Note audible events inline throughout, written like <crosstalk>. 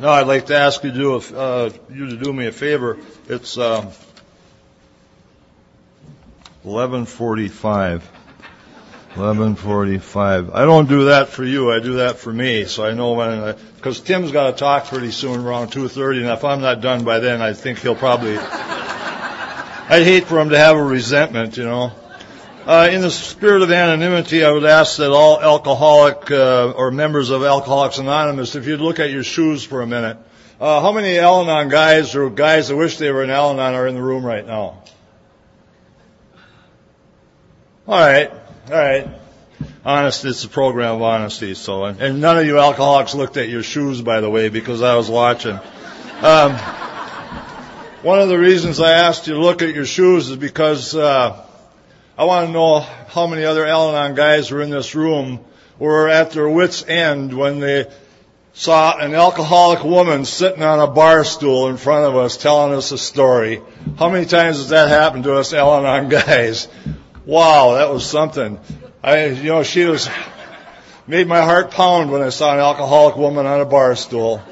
No, I'd like to ask you to do a, uh, you to do me a favor. It's um, 11:45. 11:45. I don't do that for you. I do that for me, so I know when. Because Tim's got to talk pretty soon, around 2:30, and if I'm not done by then, I think he'll probably. <laughs> I'd hate for him to have a resentment, you know. Uh, in the spirit of anonymity, I would ask that all alcoholic uh, or members of Alcoholics Anonymous, if you'd look at your shoes for a minute. Uh, how many Al-Anon guys or guys that wish they were in Al-Anon are in the room right now? All right, all right. Honest, it's a program of honesty. So, and none of you alcoholics looked at your shoes, by the way, because I was watching. Um, one of the reasons I asked you to look at your shoes is because uh, I want to know how many other Al-Anon guys were in this room were at their wits' end when they saw an alcoholic woman sitting on a bar stool in front of us telling us a story. How many times has that happened to us Al-Anon <laughs> guys? Wow, that was something. I, you know, she was, made my heart pound when I saw an alcoholic woman on a bar stool.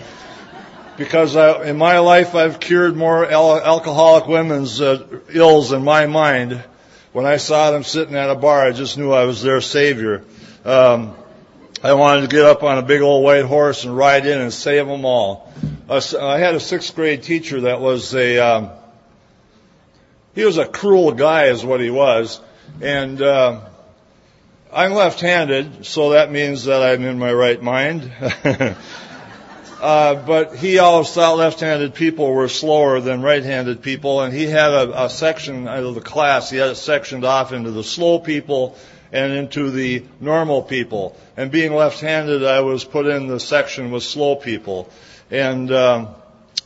Because I, in my life I've cured more al- alcoholic women's uh, ills in my mind when I saw them sitting at a bar, I just knew I was their savior. Um, I wanted to get up on a big old white horse and ride in and save them all. I had a sixth grade teacher that was a, um, he was a cruel guy is what he was. And, uh, I'm left-handed, so that means that I'm in my right mind. <laughs> Uh, but he always thought left-handed people were slower than right-handed people, and he had a, a section of the class. He had it sectioned off into the slow people and into the normal people. And being left-handed, I was put in the section with slow people. And um,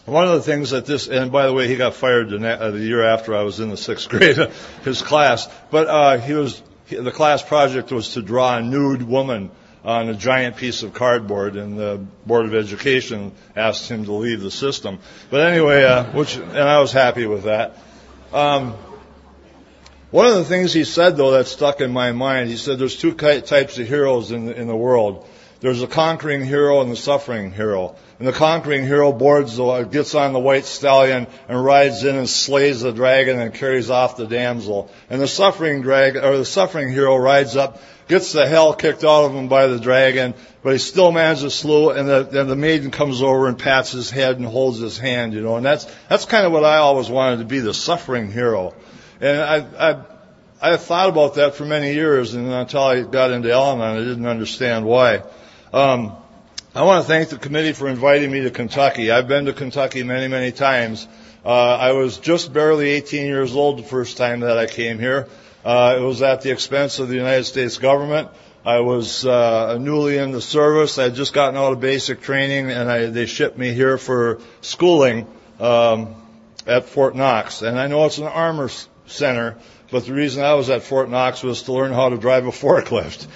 one of the things that this, and by the way, he got fired the, uh, the year after I was in the sixth <laughs> grade, his class. But uh, he was the class project was to draw a nude woman on a giant piece of cardboard, and the Board of Education asked him to leave the system. But anyway, uh, which, and I was happy with that. Um, one of the things he said, though, that stuck in my mind, he said there's two types of heroes in the, in the world. There's a conquering hero and the suffering hero. And the conquering hero boards the, gets on the white stallion and rides in and slays the dragon and carries off the damsel. And the suffering drag, or the suffering hero rides up, gets the hell kicked out of him by the dragon, but he still manages to slew, and the, and the maiden comes over and pats his head and holds his hand, you know, and that's, that's kind of what I always wanted to be, the suffering hero. And I, I, I thought about that for many years, and until I got into Al-Anon, I didn't understand why. Um, I want to thank the committee for inviting me to Kentucky. I've been to Kentucky many, many times. Uh, I was just barely 18 years old the first time that I came here. Uh, it was at the expense of the United States government. I was uh, newly in the service. I had just gotten out of basic training, and I, they shipped me here for schooling um, at Fort Knox. And I know it's an armor center, but the reason I was at Fort Knox was to learn how to drive a <laughs> forklift.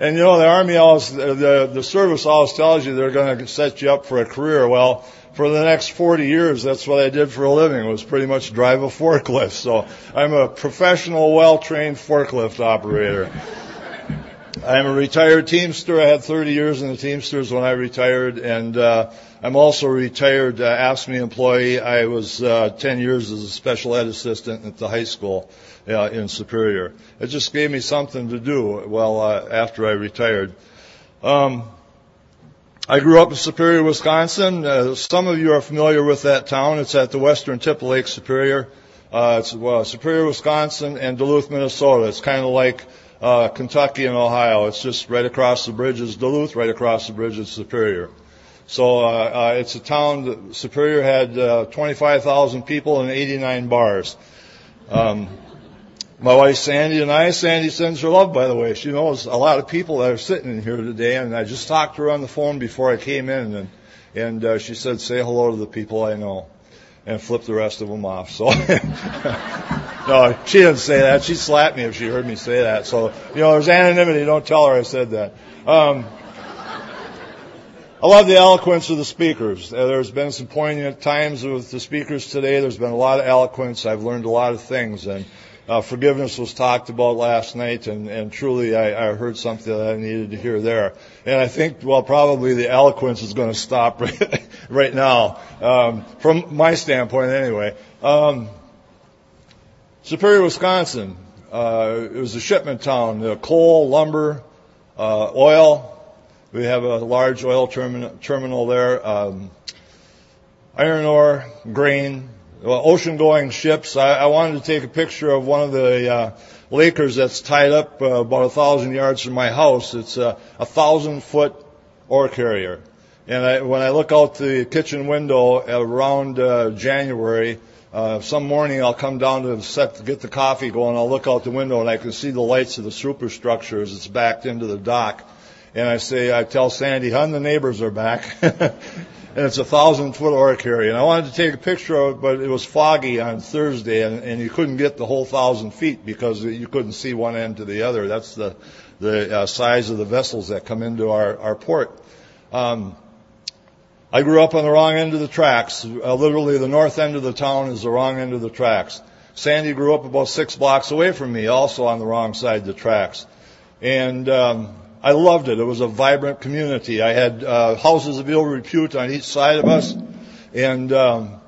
and you know, the Army always, the, the service always tells you they're going to set you up for a career. Well, for the next 40 years, that's what I did for a living was pretty much drive a forklift. So I'm a professional, well-trained forklift operator. I'm a retired Teamster. I had 30 years in the Teamsters when I retired, and uh, I'm also a retired uh, AFSCME employee. I was uh, 10 years as a special ed assistant at the high school uh, in Superior. It just gave me something to do well uh, after I retired. Um, I grew up in Superior, Wisconsin. Uh, some of you are familiar with that town. It's at the western tip of Lake Superior. Uh, it's well, Superior, Wisconsin, and Duluth, Minnesota. It's kind of like uh, Kentucky and Ohio. It's just right across the bridge is Duluth, right across the bridge is Superior. So uh, uh, it's a town. That Superior had uh, 25,000 people and 89 bars. Um, my wife Sandy and I, Sandy sends her love, by the way. She knows a lot of people that are sitting in here today, and I just talked to her on the phone before I came in, and and uh, she said, "Say hello to the people I know," and flip the rest of them off. So, <laughs> no, she didn't say that. She'd slap me if she heard me say that. So, you know, there's anonymity. Don't tell her I said that. Um, I love the eloquence of the speakers. Uh, there's been some poignant times with the speakers today. There's been a lot of eloquence. I've learned a lot of things, and Uh, forgiveness was talked about last night, and, and truly I, I heard something that I needed to hear there. And I think, well, probably the eloquence is going to stop right, <laughs> right now, um, from my standpoint anyway. Um, Superior, Wisconsin. Uh, it was a shipment town. Uh, coal, lumber, uh, oil. We have a large oil terminal, terminal there. Um, iron ore, grain, well, ocean-going ships. I, I wanted to take a picture of one of the uh, Lakers that's tied up uh, about a thousand yards from my house. It's a, a thousand-foot ore carrier. And I, when I look out the kitchen window around uh, January, uh, some morning I'll come down to set get the coffee going. I'll look out the window and I can see the lights of the superstructure as it's backed into the dock. And I say, I tell Sandy, hun, the neighbors are back. <laughs> and it's a thousand foot ore carrier. And I wanted to take a picture of it, but it was foggy on Thursday, and, and you couldn't get the whole thousand feet because you couldn't see one end to the other. That's the the uh, size of the vessels that come into our our port. Um, I grew up on the wrong end of the tracks. Uh, literally, the north end of the town is the wrong end of the tracks. Sandy grew up about six blocks away from me, also on the wrong side of the tracks. And um, I loved it. It was a vibrant community. I had uh, houses of ill repute on each side of us, and um,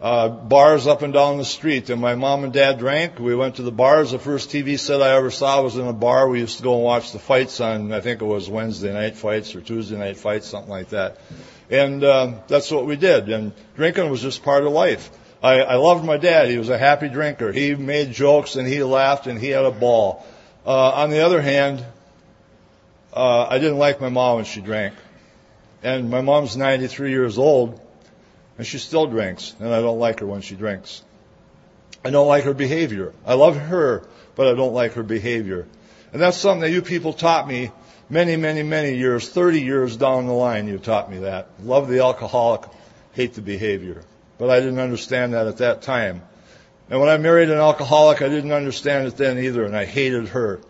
uh, bars up and down the street. And my mom and dad drank. We went to the bars. The first TV set I ever saw was in a bar. We used to go and watch the fights on. I think it was Wednesday night fights or Tuesday night fights, something like that. And um, that's what we did. And drinking was just part of life. I, I loved my dad. He was a happy drinker. He made jokes and he laughed and he had a ball. Uh, on the other hand, uh, I didn't like my mom when she drank. And my mom's 93 years old, and she still drinks, and I don't like her when she drinks. I don't like her behavior. I love her, but I don't like her behavior. And that's something that you people taught me many, many, many years, 30 years down the line, you taught me that. Love the alcoholic, hate the behavior. But I didn't understand that at that time. And when I married an alcoholic, I didn't understand it then either, and I hated her.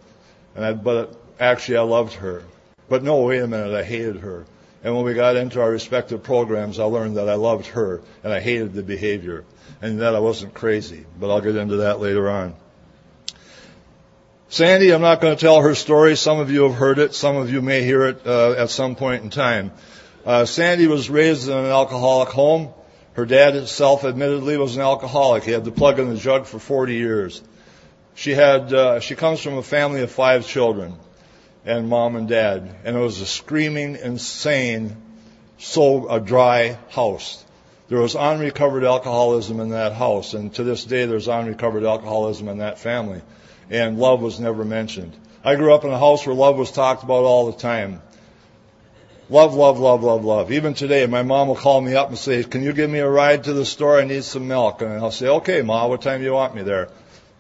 And I, but actually I loved her. But no, wait a minute, I hated her. And when we got into our respective programs, I learned that I loved her and I hated the behavior and that I wasn't crazy. But I'll get into that later on. Sandy, I'm not going to tell her story. Some of you have heard it. Some of you may hear it uh, at some point in time. Uh, Sandy was raised in an alcoholic home. Her dad himself admittedly was an alcoholic. He had the plug in the jug for 40 years. She had, uh, she comes from a family of five children and mom and dad. And it was a screaming, insane, so a dry house. There was unrecovered alcoholism in that house, and to this day there's unrecovered alcoholism in that family. And love was never mentioned. I grew up in a house where love was talked about all the time. Love, love, love, love, love. Even today, my mom will call me up and say, can you give me a ride to the store? I need some milk. And I'll say, okay, ma, what time do you want me there?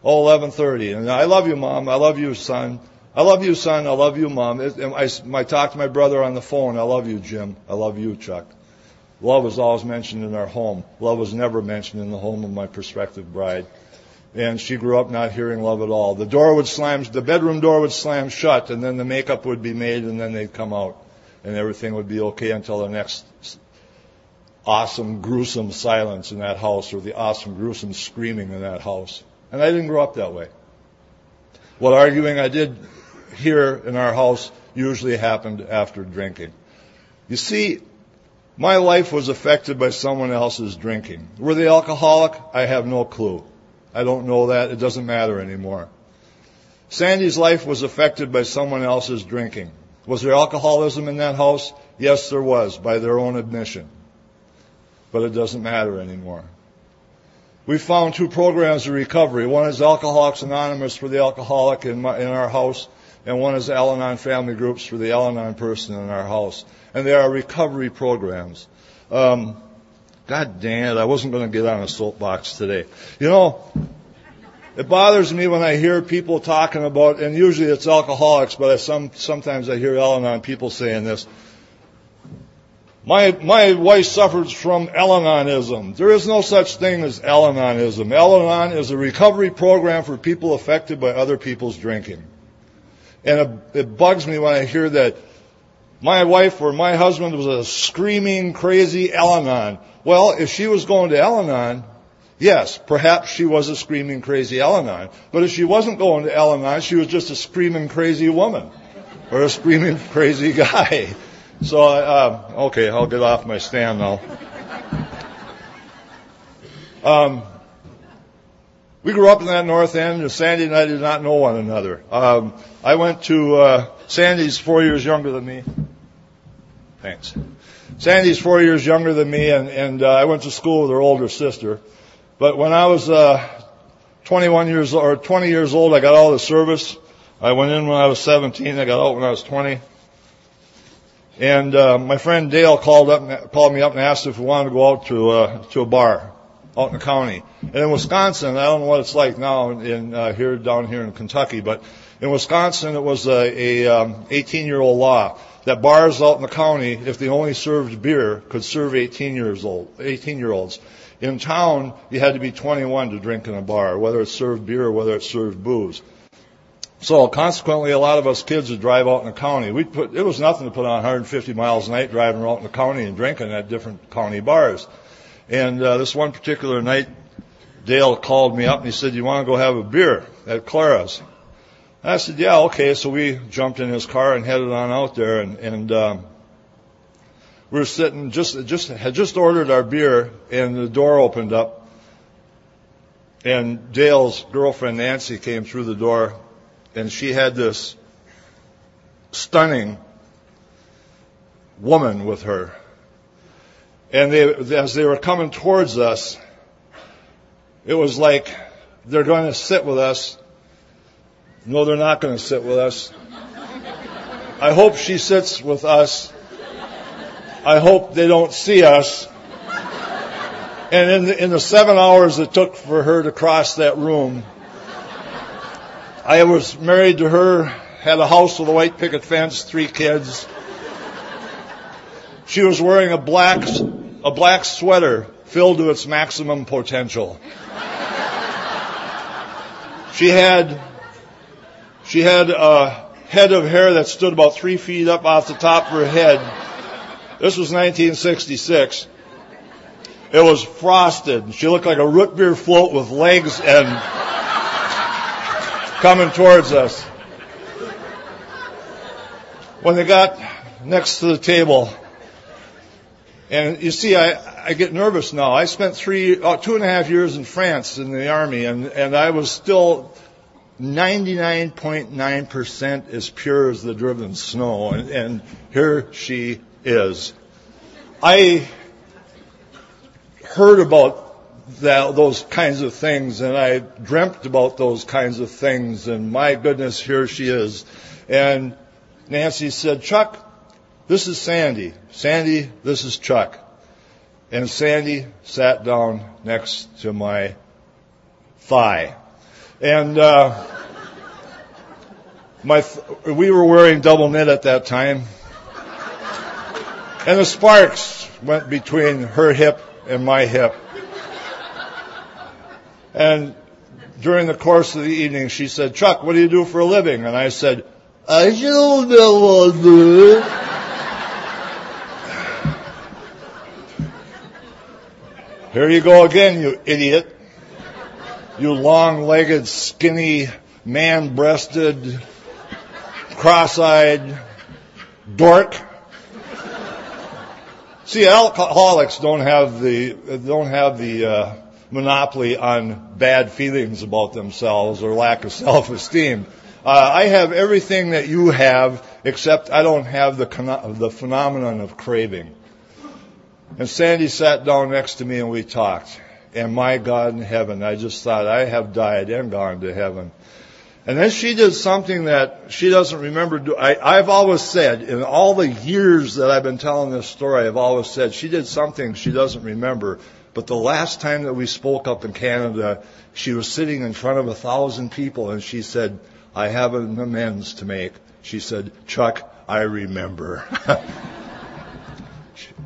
Oh, 11.30. And I love you, mom. I love you, son. I love you, son. I love you, mom. I, I talk to my brother on the phone. I love you, Jim. I love you, Chuck. Love was always mentioned in our home. Love was never mentioned in the home of my prospective bride. And she grew up not hearing love at all. The door would slam, the bedroom door would slam shut, and then the makeup would be made, and then they'd come out. And everything would be okay until the next awesome, gruesome silence in that house, or the awesome, gruesome screaming in that house. And I didn't grow up that way. What arguing I did here in our house usually happened after drinking. You see, my life was affected by someone else's drinking. Were they alcoholic? I have no clue. I don't know that. It doesn't matter anymore. Sandy's life was affected by someone else's drinking. Was there alcoholism in that house? Yes, there was, by their own admission. But it doesn't matter anymore. We found two programs of recovery. One is Alcoholics Anonymous for the alcoholic in, my, in our house, and one is Al Anon family groups for the Al Anon person in our house. And there are recovery programs. Um, God damn it, I wasn't going to get on a soapbox today. You know, it bothers me when I hear people talking about, and usually it's alcoholics, but I some, sometimes I hear Al Anon people saying this. My, my wife suffers from Al-Anonism. There is no such thing as Al-Anonism. Al-Anon is a recovery program for people affected by other people's drinking. And it, it bugs me when I hear that my wife or my husband was a screaming, crazy Al-Anon. Well, if she was going to Al-Anon, Yes, perhaps she was a screaming crazy Al-Anon, but if she wasn't going to Al-Anon, she was just a screaming crazy woman or a screaming <laughs> crazy guy. So, uh, okay, I'll get off my stand now. Um, we grew up in that north end, and Sandy and I did not know one another. Um, I went to uh, Sandy's four years younger than me. Thanks. Sandy's four years younger than me, and, and uh, I went to school with her older sister. But when I was uh, 21 years or 20 years old, I got of the service. I went in when I was 17. I got out when I was 20. And uh, my friend Dale called up, called me up and asked if we wanted to go out to uh, to a bar out in the county. And in Wisconsin, I don't know what it's like now in uh, here down here in Kentucky, but in Wisconsin, it was a, a um, 18 year old law that bars out in the county, if they only served beer, could serve 18 years old, 18 year olds. In town, you had to be 21 to drink in a bar, whether it served beer or whether it served booze. So consequently, a lot of us kids would drive out in the county. We put it was nothing to put on 150 miles a night driving around in the county and drinking at different county bars. And uh, this one particular night, Dale called me up and he said, "You want to go have a beer at Clara's?" I said, "Yeah, okay." So we jumped in his car and headed on out there, and, and um, we were sitting just just had just ordered our beer, and the door opened up, and Dale's girlfriend Nancy came through the door, and she had this stunning woman with her and they, as they were coming towards us, it was like they're going to sit with us. No, they're not going to sit with us. I hope she sits with us. I hope they don't see us. And in the, in the seven hours it took for her to cross that room, I was married to her, had a house with a white picket fence, three kids. She was wearing a black a black sweater filled to its maximum potential. She had, she had a head of hair that stood about three feet up off the top of her head. This was 1966. It was frosted. She looked like a root beer float with legs and coming towards us. When they got next to the table, and you see, I, I get nervous now. I spent three, oh, two and a half years in France in the army, and, and I was still 99.9% as pure as the driven snow, and, and here she is. I heard about that, those kinds of things, and I dreamt about those kinds of things, and my goodness, here she is. And Nancy said, Chuck, this is Sandy. Sandy, this is Chuck. And Sandy sat down next to my thigh. And, uh, my, th- we were wearing double knit at that time. And the sparks went between her hip and my hip. And during the course of the evening, she said, Chuck, what do you do for a living? And I said, I don't know what to do. Here you go again, you idiot. You long-legged, skinny, man-breasted, cross-eyed dork. See, alcoholics don't have the don't have the uh, monopoly on bad feelings about themselves or lack of <laughs> self-esteem. Uh, I have everything that you have, except I don't have the the phenomenon of craving. And Sandy sat down next to me and we talked. And my God in heaven, I just thought, I have died and gone to heaven. And then she did something that she doesn't remember. Do- I, I've always said, in all the years that I've been telling this story, I've always said she did something she doesn't remember. But the last time that we spoke up in Canada, she was sitting in front of a thousand people and she said, I have an amends to make. She said, Chuck, I remember. <laughs>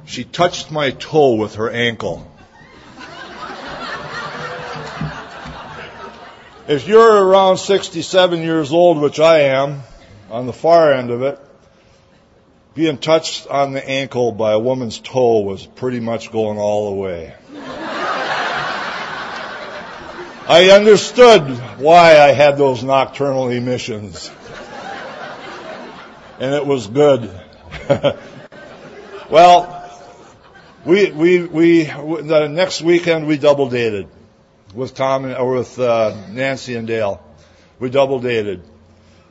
She touched my toe with her ankle. If you're around 67 years old, which I am, on the far end of it, being touched on the ankle by a woman's toe was pretty much going all the way. I understood why I had those nocturnal emissions. And it was good. <laughs> well, we, we, we, the next weekend we double dated with Tom and, or with uh, Nancy and Dale. We double dated.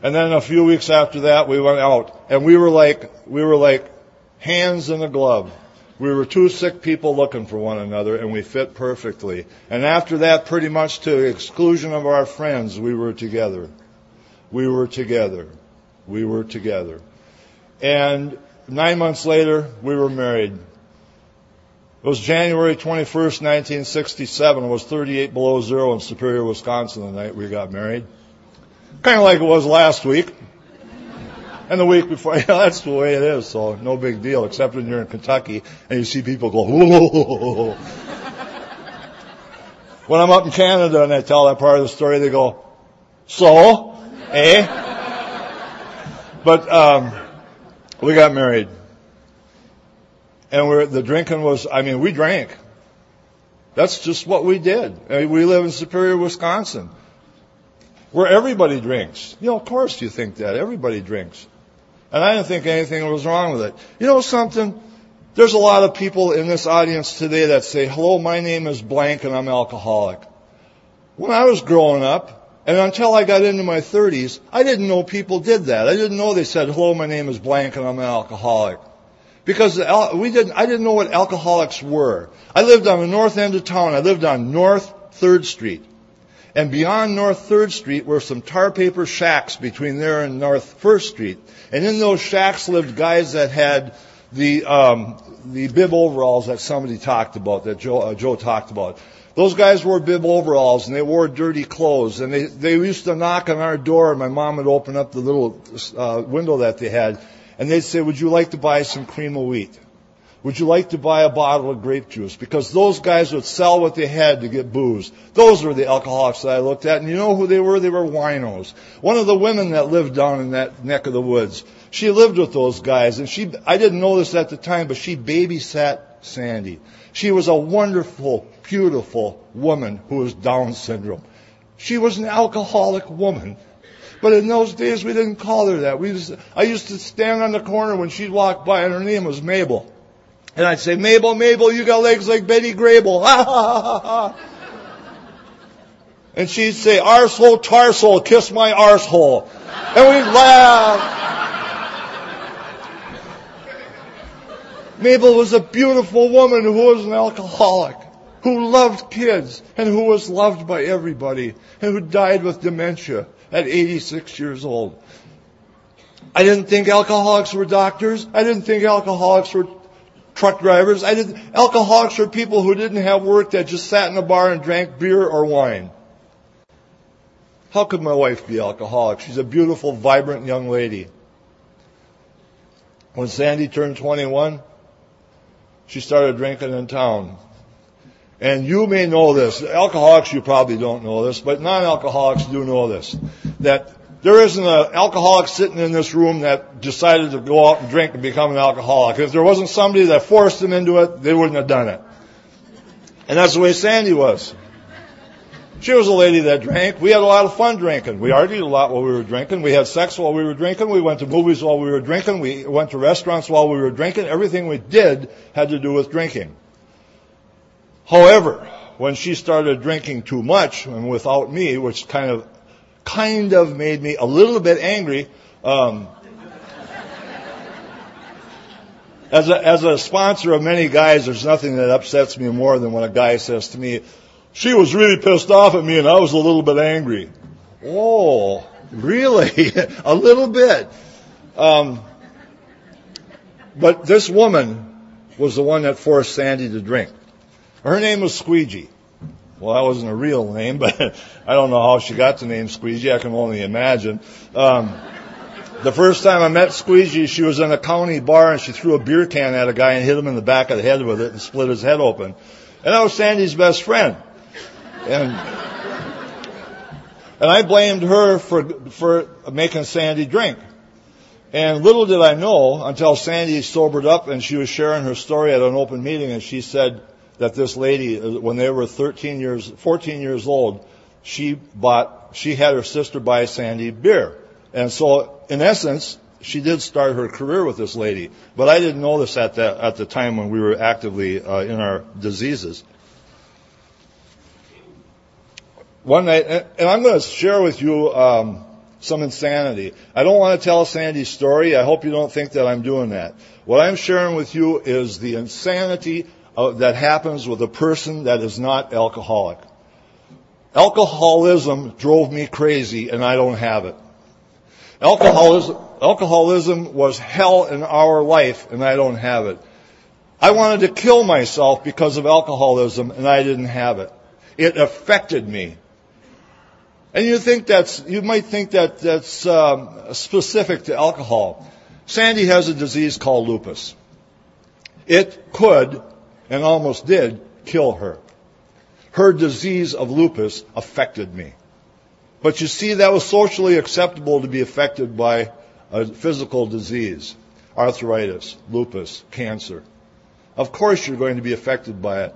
And then a few weeks after that we went out and we were like, we were like hands in a glove. We were two sick people looking for one another and we fit perfectly. And after that, pretty much to the exclusion of our friends, we were together. We were together. We were together. And nine months later, we were married. It was January 21st, 1967. It was 38 below zero in Superior, Wisconsin the night we got married. Kind of like it was last week. And the week before, <laughs> yeah, that's the way it is, so no big deal, except when you're in Kentucky and you see people go, whoa. <laughs> when I'm up in Canada and I tell that part of the story, they go, so, eh? But, um, we got married. And we're, the drinking was, I mean, we drank. That's just what we did. I mean, we live in Superior, Wisconsin, where everybody drinks. You know, of course you think that. Everybody drinks. And I didn't think anything was wrong with it. You know something? There's a lot of people in this audience today that say, hello, my name is blank and I'm alcoholic. When I was growing up, and until I got into my 30s, I didn't know people did that. I didn't know they said, hello, my name is blank and I'm an alcoholic. Because we didn't, I didn't know what alcoholics were. I lived on the north end of town. I lived on North 3rd Street. And beyond North 3rd Street were some tar paper shacks between there and North 1st Street. And in those shacks lived guys that had the, um, the bib overalls that somebody talked about, that Joe, uh, Joe talked about. Those guys wore bib overalls and they wore dirty clothes and they, they used to knock on our door and my mom would open up the little uh, window that they had and they'd say, would you like to buy some cream of wheat? Would you like to buy a bottle of grape juice? Because those guys would sell what they had to get booze. Those were the alcoholics that I looked at. And you know who they were? They were winos. One of the women that lived down in that neck of the woods, she lived with those guys. And she, I didn't know this at the time, but she babysat Sandy. She was a wonderful, beautiful woman who was Down syndrome. She was an alcoholic woman. But in those days, we didn't call her that. We just, I used to stand on the corner when she'd walk by, and her name was Mabel. And I'd say, Mabel, Mabel, you got legs like Betty Grable. Ha ha ha ha. And she'd say, arsehole, tarsehole, kiss my arsehole. And we'd laugh. Mabel was a beautiful woman who was an alcoholic, who loved kids, and who was loved by everybody, and who died with dementia at 86 years old. I didn't think alcoholics were doctors. I didn't think alcoholics were truck drivers. I didn't, alcoholics were people who didn't have work that just sat in a bar and drank beer or wine. How could my wife be alcoholic? She's a beautiful, vibrant young lady. When Sandy turned 21, she started drinking in town. And you may know this. Alcoholics, you probably don't know this, but non-alcoholics do know this. That there isn't an alcoholic sitting in this room that decided to go out and drink and become an alcoholic. If there wasn't somebody that forced them into it, they wouldn't have done it. And that's the way Sandy was. She was a lady that drank. We had a lot of fun drinking. We argued a lot while we were drinking. We had sex while we were drinking. We went to movies while we were drinking. We went to restaurants while we were drinking. Everything we did had to do with drinking. However, when she started drinking too much and without me, which kind of kind of made me a little bit angry. Um, as a, as a sponsor of many guys, there's nothing that upsets me more than when a guy says to me, she was really pissed off at me and I was a little bit angry. Oh, really? <laughs> a little bit. Um, but this woman was the one that forced Sandy to drink. Her name was Squeegee. Well, that wasn't a real name, <laughs> but I don't know how she got the name Squeegee. I can only imagine. Um, the first time I met Squeegee, she was in a county bar and she threw a beer can at a guy and hit him in the back of the head with it and split his head open. And I was Sandy's best friend. And, and I blamed her for, for making Sandy drink. And little did I know until Sandy sobered up and she was sharing her story at an open meeting and she said, that this lady, when they were 13 years, 14 years old, she bought, she had her sister buy Sandy beer. And so, in essence, she did start her career with this lady. But I didn't know this at that, at the time when we were actively uh, in our diseases. One night, and I'm going to share with you um, some insanity. I don't want to tell Sandy's story. I hope you don't think that I'm doing that. What I'm sharing with you is the insanity that happens with a person that is not alcoholic. Alcoholism drove me crazy, and I don't have it. Alcoholism, alcoholism was hell in our life, and I don't have it. I wanted to kill myself because of alcoholism, and I didn't have it. It affected me. And you think that's, you might think that that's um, specific to alcohol. Sandy has a disease called lupus. It could, and almost did, kill her. Her disease of lupus affected me. But you see, that was socially acceptable to be affected by a physical disease. Arthritis, lupus, cancer. Of course you're going to be affected by it.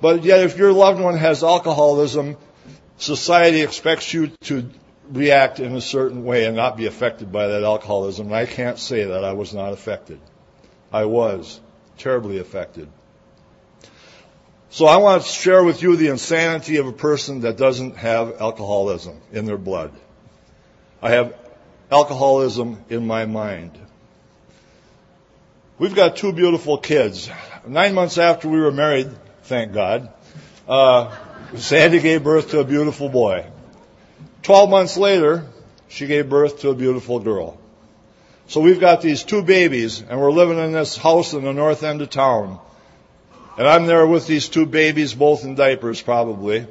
But yet if your loved one has alcoholism, society expects you to react in a certain way and not be affected by that alcoholism. And I can't say that I was not affected. I was terribly affected. So I want to share with you the insanity of a person that doesn't have alcoholism in their blood. I have alcoholism in my mind. We've got two beautiful kids. Nine months after we were married, thank God, uh, Sandy gave birth to a beautiful boy. Twelve months later, she gave birth to a beautiful girl. So we've got these two babies, and we're living in this house in the north end of town. And I'm there with these two babies, both in diapers probably,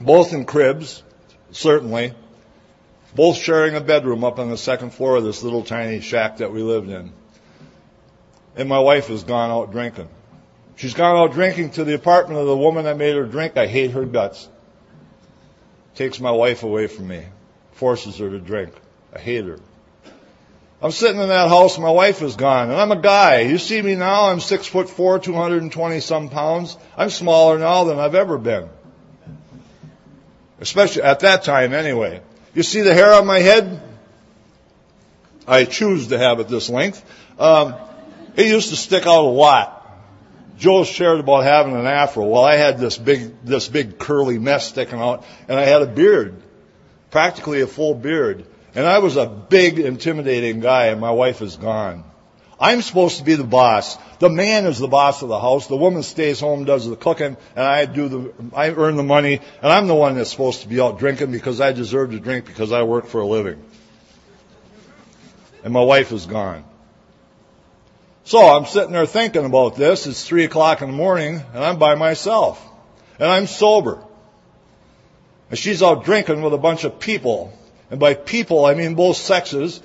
both in cribs, certainly, both sharing a bedroom up on the second floor of this little tiny shack that we lived in. And my wife has gone out drinking. She's gone out drinking to the apartment of the woman that made her drink. I hate her guts. Takes my wife away from me. Forces her to drink. I hate her. I'm sitting in that house, my wife is gone, and I'm a guy. You see me now, I'm six foot four, 220 some pounds. I'm smaller now than I've ever been. Especially at that time anyway. You see the hair on my head? I choose to have it this length. Um, it used to stick out a lot. Joe shared about having an afro. Well, I had this big, this big curly mess sticking out, and I had a beard, practically a full beard. And I was a big, intimidating guy, and my wife is gone. I'm supposed to be the boss. The man is the boss of the house. The woman stays home, does the cooking, and I do the, I earn the money, and I'm the one that's supposed to be out drinking because I deserve to drink because I work for a living. And my wife is gone. So I'm sitting there thinking about this. It's three o'clock in the morning and I'm by myself. And I'm sober. And she's out drinking with a bunch of people. And by people, I mean both sexes.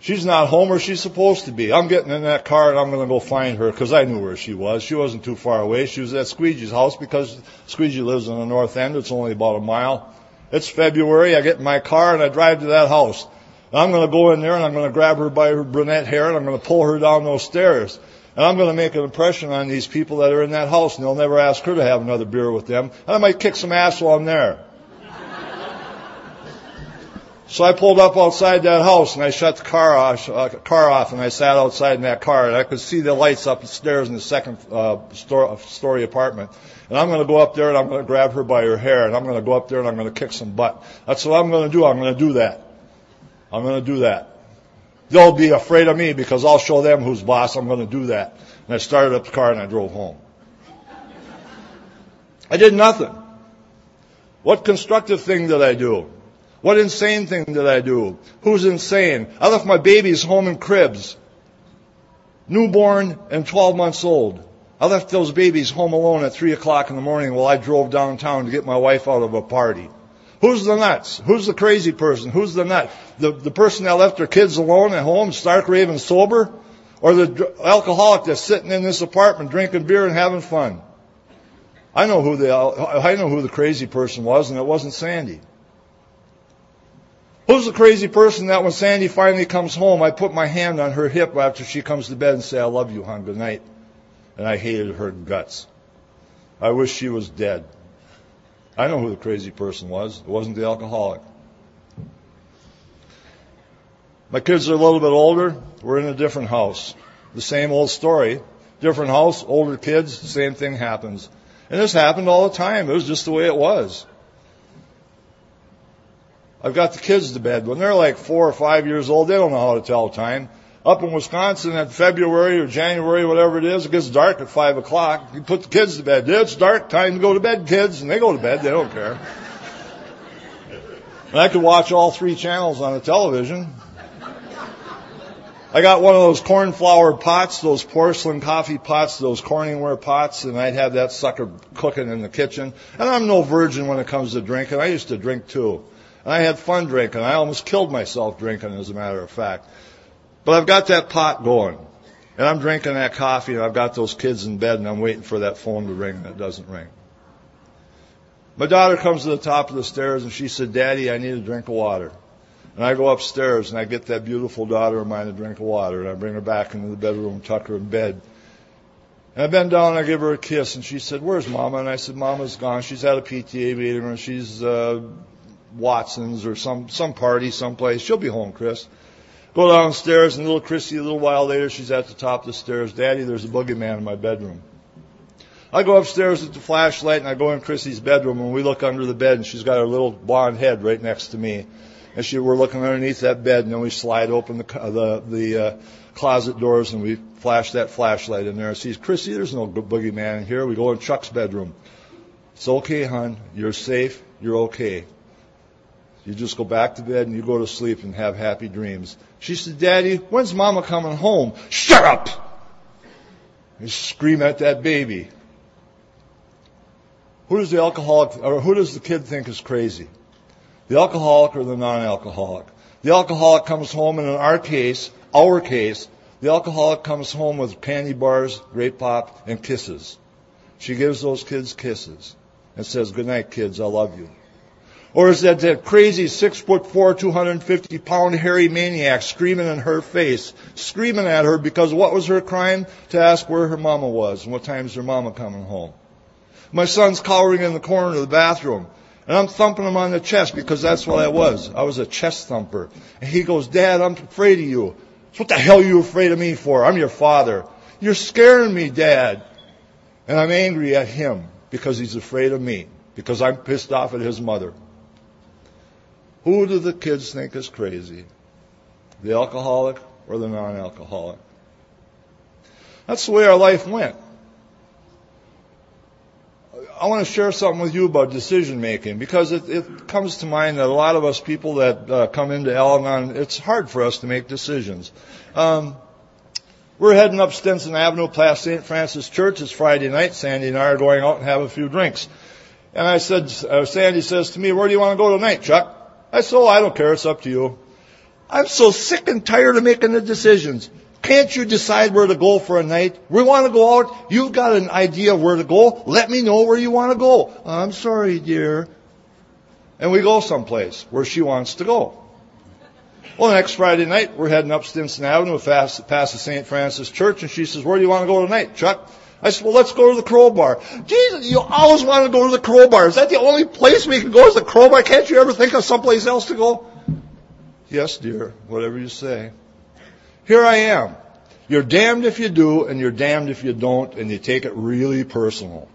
She's not home where she's supposed to be. I'm getting in that car and I'm going to go find her because I knew where she was. She wasn't too far away. She was at Squeegee's house because Squeegee lives in the north end. It's only about a mile. It's February. I get in my car and I drive to that house. I'm going to go in there and I'm going to grab her by her brunette hair and I'm going to pull her down those stairs. And I'm going to make an impression on these people that are in that house and they'll never ask her to have another beer with them. And I might kick some ass while I'm there. So I pulled up outside that house and I shut the car off, uh, car off and I sat outside in that car and I could see the lights up the stairs in the second uh, story, story apartment. And I'm going to go up there and I'm going to grab her by her hair and I'm going to go up there and I'm going to kick some butt. That's what I'm going to do. I'm going to do that. I'm going to do that. They'll be afraid of me because I'll show them who's boss. I'm going to do that. And I started up the car and I drove home. I did nothing. What constructive thing did I do? What insane thing did I do? Who's insane? I left my babies home in cribs. Newborn and 12 months old. I left those babies home alone at 3 o'clock in the morning while I drove downtown to get my wife out of a party. Who's the nuts? Who's the crazy person? Who's the nut? The, the person that left their kids alone at home, stark raving sober? Or the alcoholic that's sitting in this apartment drinking beer and having fun? I know who the, I know who the crazy person was and it wasn't Sandy. Who's the crazy person that when Sandy finally comes home, I put my hand on her hip after she comes to bed and say, I love you, hon, good night. And I hated her guts. I wish she was dead. I know who the crazy person was. It wasn't the alcoholic. My kids are a little bit older. We're in a different house. The same old story. Different house, older kids, same thing happens. And this happened all the time. It was just the way it was. I've got the kids to bed. When they're like four or five years old, they don't know how to tell time. Up in Wisconsin at February or January, whatever it is, it gets dark at five o'clock. You put the kids to bed. It's dark, time to go to bed, kids. And they go to bed. They don't care. And I could watch all three channels on the television. I got one of those cornflower pots, those porcelain coffee pots, those Corningware pots, and I'd have that sucker cooking in the kitchen. And I'm no virgin when it comes to drinking. I used to drink too. And I had fun drinking. I almost killed myself drinking, as a matter of fact. But I've got that pot going. And I'm drinking that coffee, and I've got those kids in bed, and I'm waiting for that phone to ring, and it doesn't ring. My daughter comes to the top of the stairs, and she said, Daddy, I need a drink of water. And I go upstairs and I get that beautiful daughter of mine a drink of water and I bring her back into the bedroom, tuck her in bed. And I bend down and I give her a kiss and she said, Where's Mama? And I said, Mama's gone. She's at a PTA meeting or she's uh Watson's or some some party someplace. She'll be home, Chris. Go downstairs and little Chrissy a little while later she's at the top of the stairs. Daddy, there's a boogeyman in my bedroom. I go upstairs with the flashlight and I go in Chrissy's bedroom and we look under the bed and she's got her little blonde head right next to me and she, we're looking underneath that bed, and then we slide open the the, the uh, closet doors, and we flash that flashlight in there. And sees Chrissy, there's no boogeyman in here. We go in Chuck's bedroom. It's okay, hon. You're safe. You're okay. You just go back to bed and you go to sleep and have happy dreams. She said, Daddy, when's Mama coming home? Shut up! You scream at that baby. Who does the alcoholic, or who does the kid think is crazy? The alcoholic or the non-alcoholic. The alcoholic comes home, and in our case, our case, the alcoholic comes home with candy bars, grape pop, and kisses. She gives those kids kisses and says, good night, kids, I love you. Or is that that crazy six foot four, 250 pound hairy maniac screaming in her face, screaming at her because what was her crime? To ask where her mama was and what time's her mama coming home. My son's cowering in the corner of the bathroom. And I'm thumping him on the chest because that's what I was. I was a chest thumper. And he goes, Dad, I'm afraid of you. So what the hell are you afraid of me for? I'm your father. You're scaring me, Dad. And I'm angry at him because he's afraid of me. Because I'm pissed off at his mother. Who do the kids think is crazy? The alcoholic or the non-alcoholic? That's the way our life went. I want to share something with you about decision making because it, it comes to mind that a lot of us people that uh, come into Al-Anon, it's hard for us to make decisions. Um, we're heading up Stinson Avenue past St. Francis Church. It's Friday night. Sandy and I are going out and have a few drinks. And I said, uh, Sandy says to me, where do you want to go tonight, Chuck? I said, oh, I don't care. It's up to you. I'm so sick and tired of making the decisions. Can't you decide where to go for a night? We want to go out. You've got an idea of where to go. Let me know where you want to go. I'm sorry, dear. And we go someplace where she wants to go. Well, next Friday night, we're heading up Stinson Avenue past, past the St. Francis Church, and she says, where do you want to go tonight, Chuck? I said, well, let's go to the crowbar. Jesus, you always want to go to the crowbar. Is that the only place we can go is the crowbar? Can't you ever think of someplace else to go? Yes, dear, whatever you say. Here I am. You're damned if you do, and you're damned if you don't, and you take it really personal.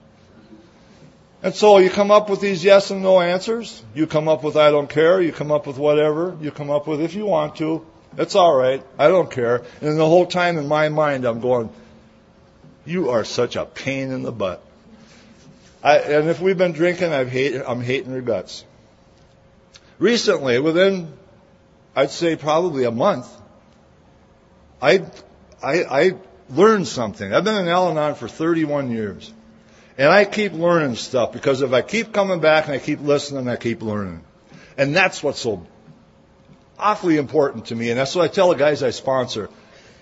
And so you come up with these yes and no answers. You come up with I don't care. You come up with whatever. You come up with if you want to. It's all right. I don't care. And the whole time in my mind, I'm going, you are such a pain in the butt. I, and if we've been drinking, I've hate, I'm hating your guts. Recently, within, I'd say probably a month, I, I, I learned something. I've been in Al-Anon for 31 years. And I keep learning stuff because if I keep coming back and I keep listening, I keep learning. And that's what's so awfully important to me. And that's what I tell the guys I sponsor.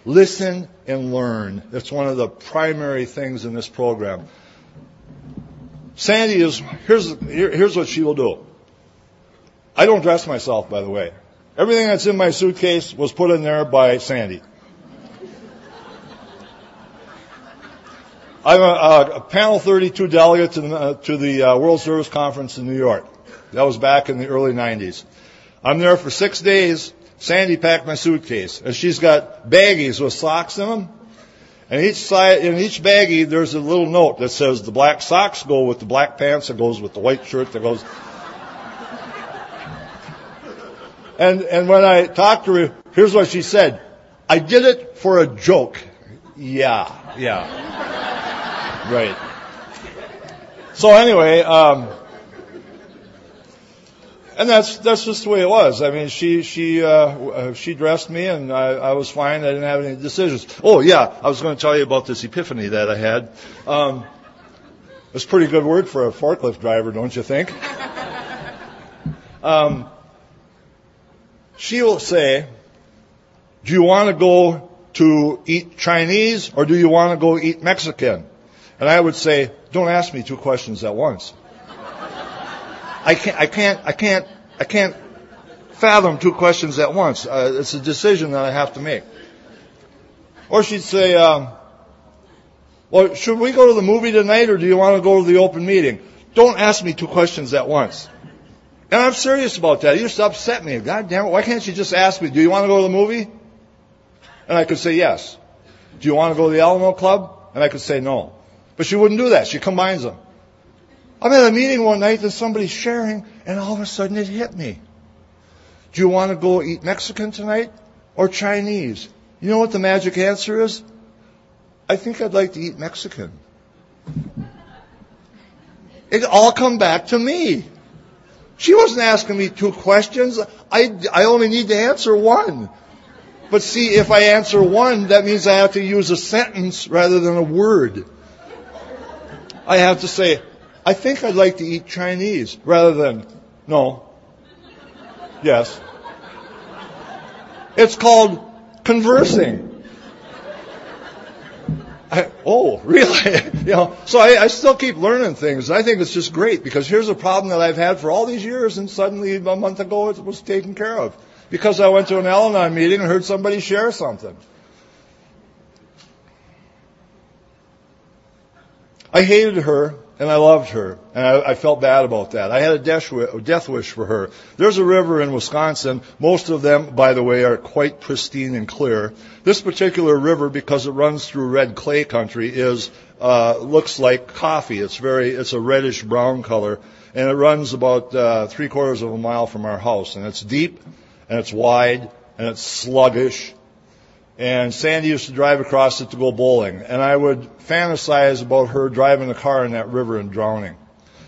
Listen and learn. That's one of the primary things in this program. Sandy is, here's, here, here's what she will do. I don't dress myself, by the way. Everything that's in my suitcase was put in there by Sandy. I'm a, a panel 32 delegate to the, uh, to the uh, World Service Conference in New York. That was back in the early 90s. I'm there for six days. Sandy packed my suitcase, and she's got baggies with socks in them. And each side, in each baggie, there's a little note that says the black socks go with the black pants, that goes with the white shirt, that goes. And and when I talked to her, here's what she said: "I did it for a joke." Yeah, yeah, right. So anyway, um, and that's that's just the way it was. I mean, she she uh, uh, she dressed me, and I, I was fine. I didn't have any decisions. Oh yeah, I was going to tell you about this epiphany that I had. Um, it's a pretty good word for a forklift driver, don't you think? Um, she will say, "Do you want to go to eat Chinese or do you want to go eat Mexican?" And I would say, "Don't ask me two questions at once." I can't, I can't, I can't, I can't fathom two questions at once. Uh, it's a decision that I have to make. Or she'd say, um, well, should we go to the movie tonight or do you want to go to the open meeting? Don't ask me two questions at once. And I'm serious about that. Used to upset me. God damn it, why can't you just ask me, do you want to go to the movie? And I could say yes. Do you want to go to the Alano Club? And I could say no. But she wouldn't do that. She combines them. I'm at a meeting one night and somebody's sharing, and all of a sudden it hit me. Do you want to go eat Mexican tonight or Chinese? You know what the magic answer is? I think I'd like to eat Mexican. It all come back to me. She wasn't asking me two questions. I, I only need to answer one. But see, if I answer one, that means I have to use a sentence rather than a word. I have to say, I think I'd like to eat Chinese rather than, no. Yes. It's called conversing. I, oh, really? <laughs> you know, so I, I still keep learning things. I think it's just great because here's a problem that I've had for all these years, and suddenly a month ago it was taken care of because I went to an Al-Anon meeting and heard somebody share something. I hated her and I loved her, and I, I felt bad about that. I had a death, death wish for her. There's a river in Wisconsin. Most of them, by the way, are quite pristine and clear. This particular river, because it runs through red clay country, is uh, looks like coffee. It's very, it's a reddish brown color, and it runs about uh, three quarters of a mile from our house, and it's deep, and it's wide, and it's sluggish, and Sandy used to drive across it to go bowling. And I would fantasize about her driving the car in that river and drowning.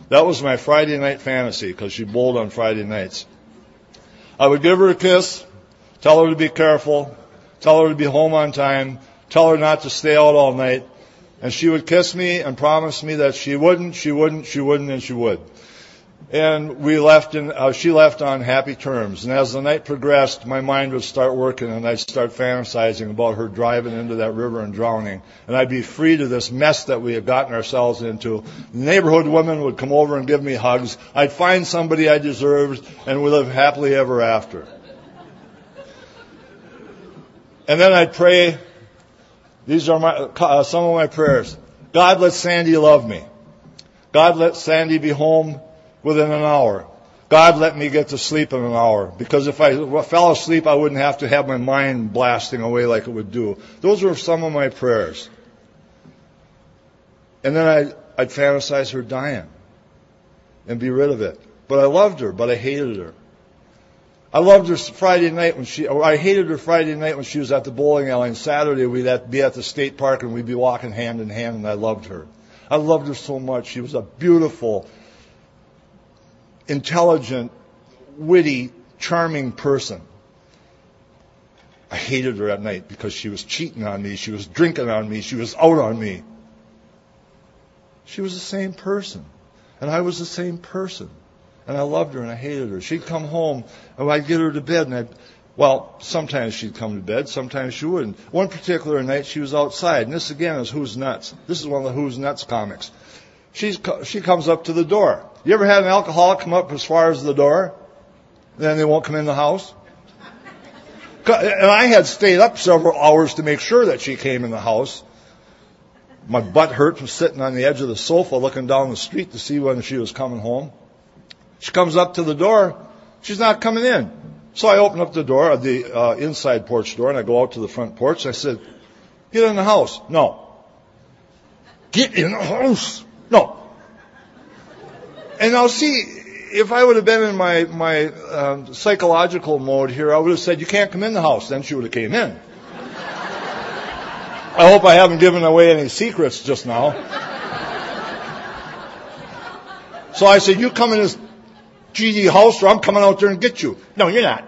That was my Friday night fantasy because she bowled on Friday nights. I would give her a kiss, tell her to be careful, tell her to be home on time, tell her not to stay out all night, and she would kiss me and promise me that she wouldn't, she wouldn't, she wouldn't, and she would and we left in, uh, she left on happy terms. And as the night progressed, my mind would start working and I'd start fantasizing about her driving into that river and drowning. And I'd be freed of this mess that we had gotten ourselves into. The neighborhood women would come over and give me hugs. I'd find somebody I deserved and we live happily ever after. And then I'd pray, these are my, uh, some of my prayers. God let Sandy love me. God let Sandy be home within an hour. God let me get to sleep in an hour because if I fell asleep, I wouldn't have to have my mind blasting away like it would do. Those were some of my prayers. And then I'd, I'd fantasize her dying and be rid of it. But I loved her, but I hated her. I loved her Friday night when she, or I hated her Friday night when she was at the bowling alley, and Saturday we'd be at the state park and we'd be walking hand in hand, and I loved her. I loved her so much. She was a beautiful, intelligent, witty, charming person. I hated her at night because she was cheating on me, she was drinking on me, she was out on me. She was the same person. And I was the same person. And I loved her and I hated her. She'd come home and I'd get her to bed and I'd, well, sometimes she'd come to bed, sometimes she wouldn't. One particular night she was outside, and this again is Who's Nuts. This is one of the Who's Nuts comics. She's, she comes up to the door. You ever had an alcoholic come up as far as the door? Then they won't come in the house? And I had stayed up several hours to make sure that she came in the house. My butt hurt from sitting on the edge of the sofa looking down the street to see when she was coming home. She comes up to the door. She's not coming in. So I open up the door, the uh, inside porch door, and I go out to the front porch. I said, get in the house. No. Get in the house. No. And I'll see, if I would have been in my, my um, psychological mode here, I would have said, you can't come in the house. Then she would have came in. I hope I haven't given away any secrets just now. So I said, you come in this GD house or I'm coming out there and get you. No, you're not.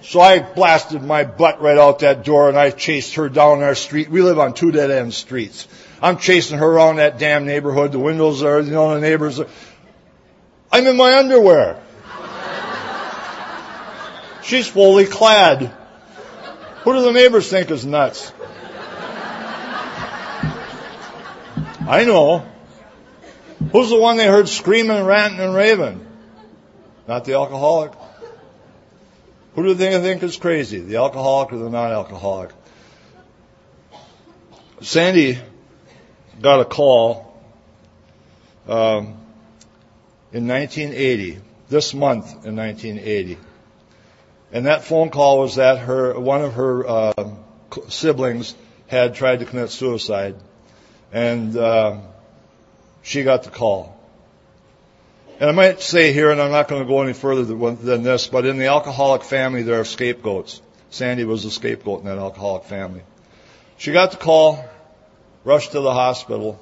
So I blasted my butt right out that door and I chased her down our street. We live on two dead end streets. I'm chasing her around that damn neighborhood. The windows are, you know, the neighbors are. I'm in my underwear. She's fully clad. Who do the neighbors think is nuts? I know. Who's the one they heard screaming, ranting, and raving? Not the alcoholic. Who do they think is crazy? The alcoholic or the non-alcoholic? Sandy got a call um, in 1980, this month in 1980, and that phone call was that her one of her uh, siblings had tried to commit suicide and uh, she got the call. And I might say here, and I'm not going to go any further than this, but in the alcoholic family, there are scapegoats. Sandy was a scapegoat in that alcoholic family. She got the call, rushed to the hospital,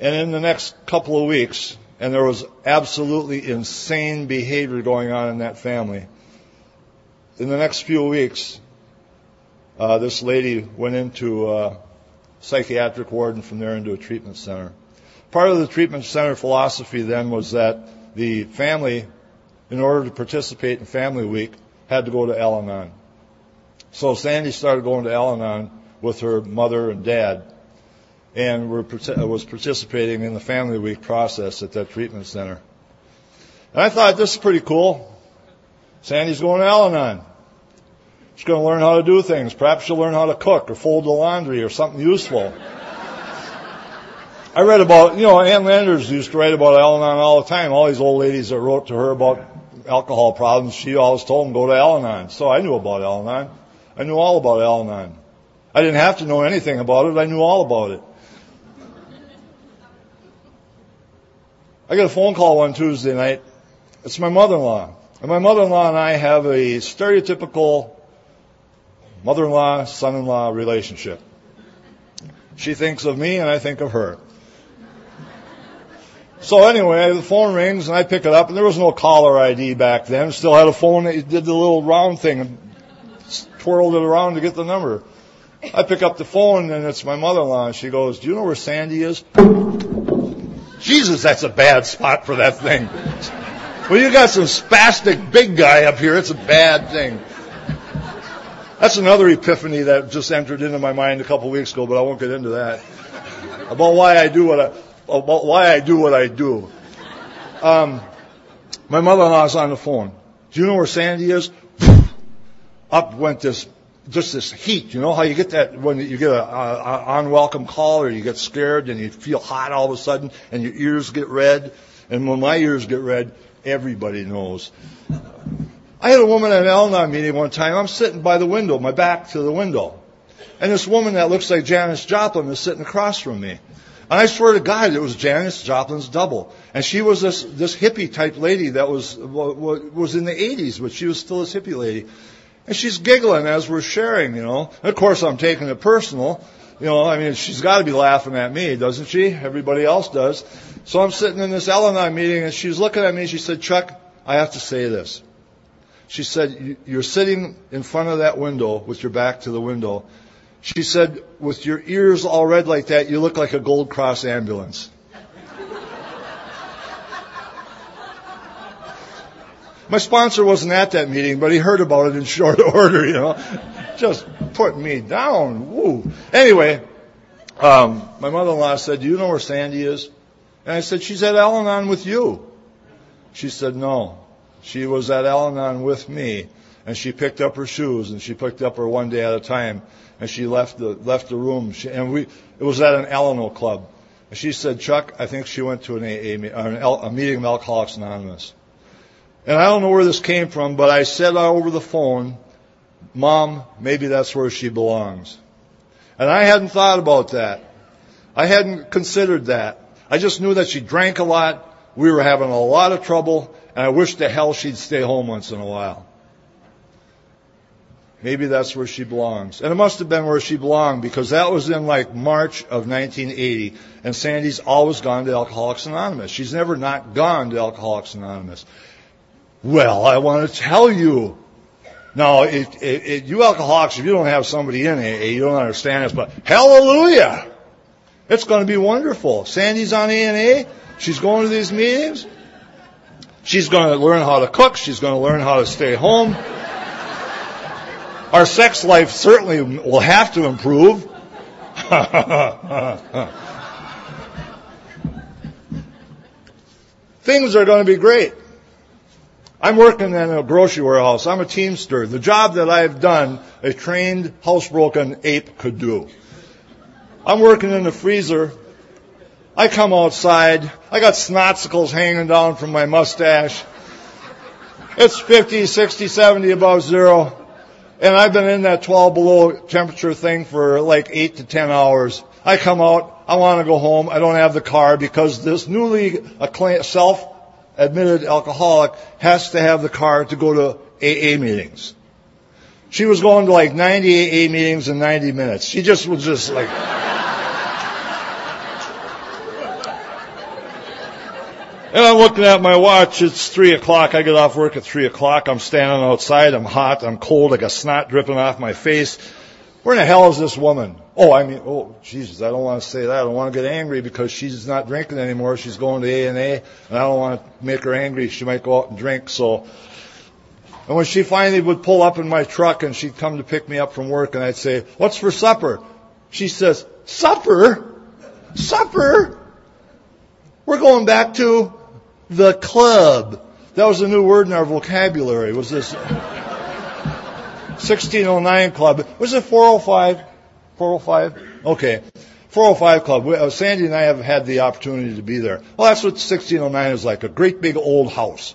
and in the next couple of weeks, and there was absolutely insane behavior going on in that family. In the next few weeks, uh, this lady went into uh, psychiatric ward and from there into a treatment center. Part of the treatment center philosophy then was that the family, in order to participate in Family Week, had to go to Al Anon. So Sandy started going to Al Anon with her mother and dad and were, uh, was participating in the Family Week process at that treatment center. And I thought, this is pretty cool. Sandy's going to Al Anon. She's going to learn how to do things. Perhaps she'll learn how to cook or fold the laundry or something useful. I read about, you know, Ann Landers used to write about Al-Anon all the time. All these old ladies that wrote to her about alcohol problems, she always told them go to Al-Anon. So I knew about Al-Anon. I knew all about Al-Anon. I didn't have to know anything about it. I knew all about it. I got a phone call one Tuesday night. It's my mother-in-law. And my mother-in-law and I have a stereotypical mother-in-law, son-in-law relationship. She thinks of me and I think of her. So anyway, the phone rings and I pick it up and there was no caller ID back then. Still had a phone that did the little round thing and twirled it around to get the number. I pick up the phone and it's my mother-in-law and she goes, do you know where Sandy is? Jesus, that's a bad spot for that thing. Well, you got some spastic big guy up here. It's a bad thing. That's another epiphany that just entered into my mind a couple of weeks ago, but I won't get into that. About why I do what I, about why I do what I do. Um, my mother-in-law's on the phone. Do you know where Sandy is? Up went this, just this heat. You know how you get that when you get a, a, a unwelcome call or you get scared and you feel hot all of a sudden and your ears get red. And when my ears get red, everybody knows. I had a woman at an Al-Anon meeting one time. I'm sitting by the window, my back to the window. And this woman that looks like Janis Joplin is sitting across from me. And I swear to God, it was Janis Joplin's double. And she was this, this hippie type lady that was, was in the 80s, but she was still this hippie lady. And she's giggling as we're sharing, you know. And of course, I'm taking it personal. You know, I mean, she's got to be laughing at me, doesn't she? Everybody else does. So I'm sitting in this Al-Anon meeting, and she's looking at me. She said, "Chuck, I have to say this." She said, "You're sitting in front of that window with your back to the window." She said, "With your ears all red like that, you look like a Gold Cross ambulance." My sponsor wasn't at that meeting, but he heard about it in short <laughs> order, you know. Just put me down. Woo. Anyway, um, my mother-in-law said, do you know where Sandy is? And I said, she's at Al-Anon with you. She said, no. She was at Al-Anon with me. and she picked up her shoes and she picked up her one day at a time and she left the left the room. She, and we it was at an Alano club. And she said, Chuck, I think she went to an AA a meeting of Alcoholics Anonymous. And I don't know where this came from, but I said over the phone, Mom, maybe that's where she belongs. And I hadn't thought about that. I hadn't considered that. I just knew that she drank a lot. We were having a lot of trouble, and I wished to hell she'd stay home once in a while. Maybe that's where she belongs. And it must have been where she belonged because that was in like March of 1980 and Sandy's always gone to Alcoholics Anonymous. She's never not gone to Alcoholics Anonymous. Well, I want to tell you. Now, it, it, it, you alcoholics, if you don't have somebody in AA, eh, you don't understand this, but hallelujah! It's going to be wonderful. Sandy's on ANA. She's going to these meetings. She's going to learn how to cook. She's going to learn how to stay home. Our sex life certainly will have to improve. <laughs> Things are going to be great. I'm working in a grocery warehouse. I'm a teamster. The job that I've done, a trained housebroken ape could do. I'm working in the freezer. I come outside. I got snotsicles hanging down from my mustache. It's 50, 60, 70 above zero. And I've been in that 12 below temperature thing for like 8 to 10 hours. I come out, I want to go home, I don't have the car because this newly self-admitted alcoholic has to have the car to go to AA meetings. She was going to like 90 AA meetings in 90 minutes. She just was just like... And I'm looking at my watch. It's three o'clock. I get off work at three o'clock. I'm standing outside. I'm hot. I'm cold. I got snot dripping off my face. Where in the hell is this woman? Oh, I mean, oh, Jesus, I don't want to say that. I don't want to get angry because she's not drinking anymore. She's going to A and A, and I don't want to make her angry. She might go out and drink. So, and when she finally would pull up in my truck and she'd come to pick me up from work, and I'd say, "What's for supper?" She says, "Supper, supper." We're going back to the club. That was a new word in our vocabulary. Was this 1609 club? Was it 405? 405? Okay. 405 Club. Uh, Sandy and I have had the opportunity to be there. Well, that's what 1609 is like, a great big old house.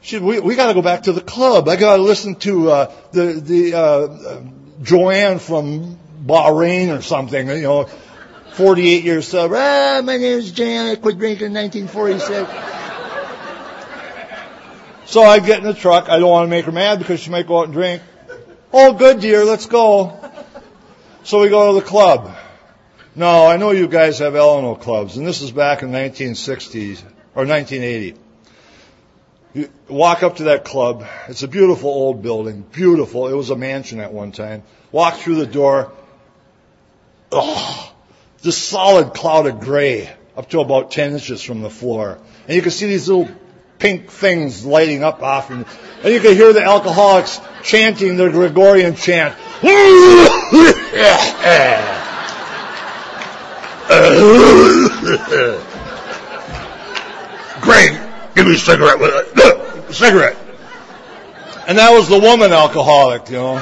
She, we we got to go back to the club. I got to listen to uh, the the uh, Joanne from Bahrain or something. You know, 48 years sober. Ah, my name is Jan. I quit drinking in 1946. so I get in the truck. I don't want to make her mad because she might go out and drink. Oh, good, dear. Let's go. So we go to the club. No, I know you guys have Alano clubs, and this is back in 1960s or 1980. You walk up to that club. It's a beautiful old building. Beautiful. It was a mansion at one time. Walk through the door. Oh, this solid cloud of gray up to about 10 inches from the floor. And you can see these little pink things lighting up off. And, and you could hear the alcoholics chanting their Gregorian chant. Greg, give me a cigarette with it. cigarette. And that was the woman alcoholic, you know.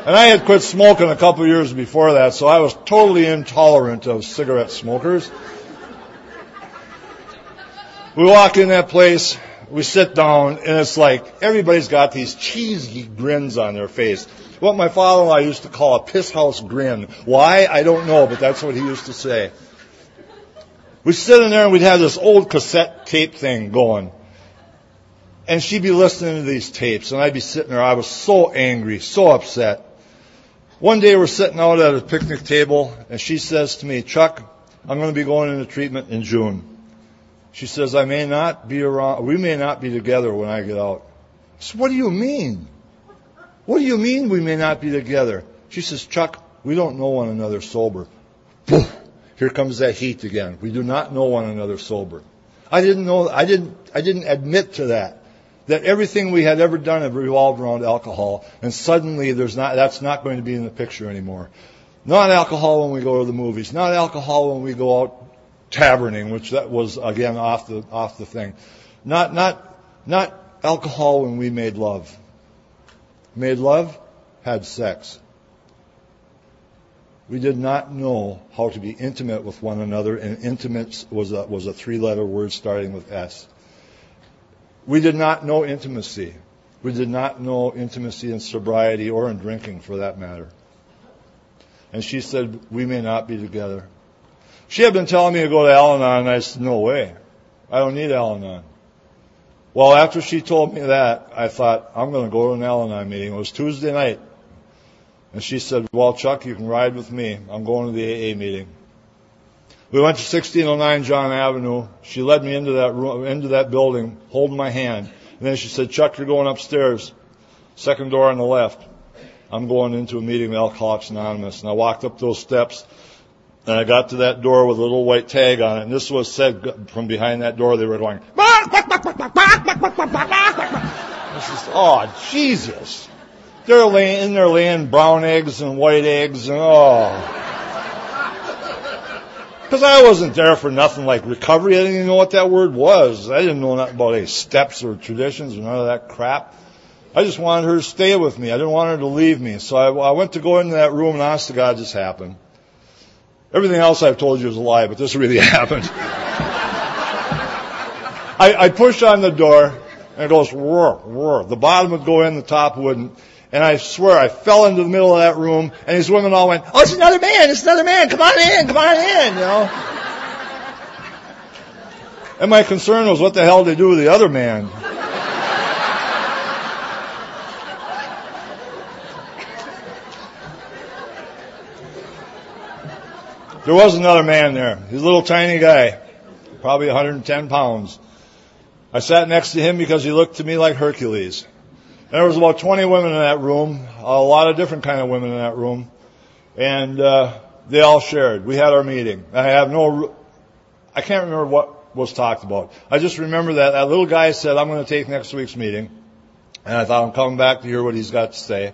And I had quit smoking a couple of years before that, so I was totally intolerant of cigarette smokers. We walk in that place, we sit down, and it's like everybody's got these cheesy grins on their face. What my father-in-law used to call a piss house grin. Why? I don't know, but that's what he used to say. We'd sit in there and we'd have this old cassette tape thing going. And she'd be listening to these tapes, and I'd be sitting there. I was so angry, so upset. One day we're sitting out at a picnic table and she says to me, Chuck, I'm going to be going into treatment in June. She says, I may not be around, we may not be together when I get out. I said, what do you mean? What do you mean we may not be together? She says, Chuck, we don't know one another sober. Here comes that heat again. We do not know one another sober. I didn't know, I didn't, I didn't admit to that that everything we had ever done had revolved around alcohol, and suddenly there's not, that's not going to be in the picture anymore. Not alcohol when we go to the movies, not alcohol when we go out taverning, which that was again off the off the thing. Not not not alcohol when we made love. Made love, had sex. We did not know how to be intimate with one another, and intimate was a, was a three letter word starting with S. We did not know intimacy. We did not know intimacy in sobriety or in drinking for that matter. And she said, We may not be together. She had been telling me to go to Al Anon, and I said, No way. I don't need Al Anon. Well, after she told me that, I thought, I'm going to go to an Al Anon meeting. It was Tuesday night. And she said, Well, Chuck, you can ride with me. I'm going to the AA meeting. We went to 1609 John Avenue. She led me into that room, into that building, holding my hand. And then she said, Chuck, you're going upstairs. Second door on the left. I'm going into a meeting with Alcoholics Anonymous. And I walked up those steps and I got to that door with a little white tag on it. And this was said from behind that door. They were going, this is, oh, Jesus. They're laying, in there laying brown eggs and white eggs and oh. Because I wasn't there for nothing like recovery. I didn't even know what that word was. I didn't know nothing about any steps or traditions or none of that crap. I just wanted her to stay with me. I didn't want her to leave me. So I, I went to go into that room and honest to God, this happened. Everything else I've told you is a lie, but this really <laughs> happened. I, I pushed on the door and it goes whir, whir. The bottom would go in, the top wouldn't. And I swear I fell into the middle of that room and these women all went, oh, it's another man, it's another man, come on in, come on in, you know. And my concern was what the hell did they do with the other man? There was another man there. He's a little tiny guy, probably 110 pounds. I sat next to him because he looked to me like Hercules. There was about 20 women in that room, a lot of different kind of women in that room, and uh, they all shared. We had our meeting. I have no, I can't remember what was talked about. I just remember that that little guy said, "I'm going to take next week's meeting," and I thought I'm coming back to hear what he's got to say.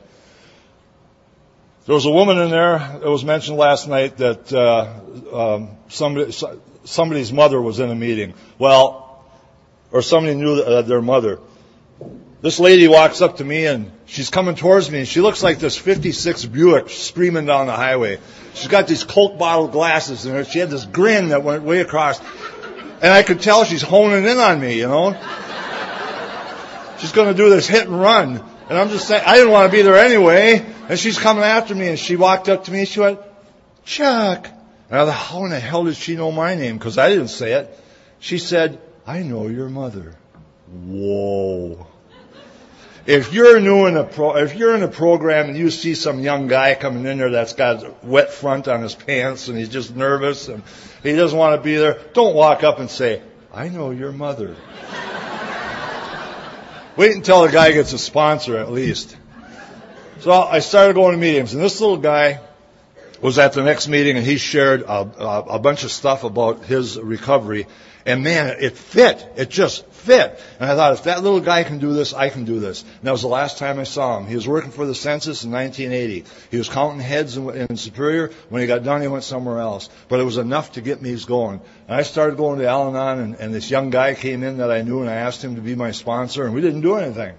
There was a woman in there. It was mentioned last night that uh, um, somebody, somebody's mother was in a meeting. Well, or somebody knew uh, their mother. This lady walks up to me and she's coming towards me and she looks like this 56 Buick screaming down the highway. She's got these Coke bottle glasses and she had this grin that went way across. And I could tell she's honing in on me, you know. She's going to do this hit and run. And I'm just saying, I didn't want to be there anyway. And she's coming after me, and she walked up to me, and she went, Chuck. And I thought, how in the hell did she know my name? Because I didn't say it. She said, I know your mother. Whoa. If you're new in a pro, if you're in a program and you see some young guy coming in there that's got a wet front on his pants and he's just nervous and he doesn't want to be there, don't walk up and say, I know your mother. <laughs> Wait until the guy gets a sponsor at least. So I started going to meetings, and this little guy was at the next meeting, and he shared a, a, a bunch of stuff about his recovery. And man, it fit. It just fit. And I thought, if that little guy can do this, I can do this. And that was the last time I saw him. He was working for the census in 1980. He was counting heads in, in Superior. When he got done, he went somewhere else. But it was enough to get me going. And I started going to Al-Anon, and, and this young guy came in that I knew, and I asked him to be my sponsor, and we didn't do anything.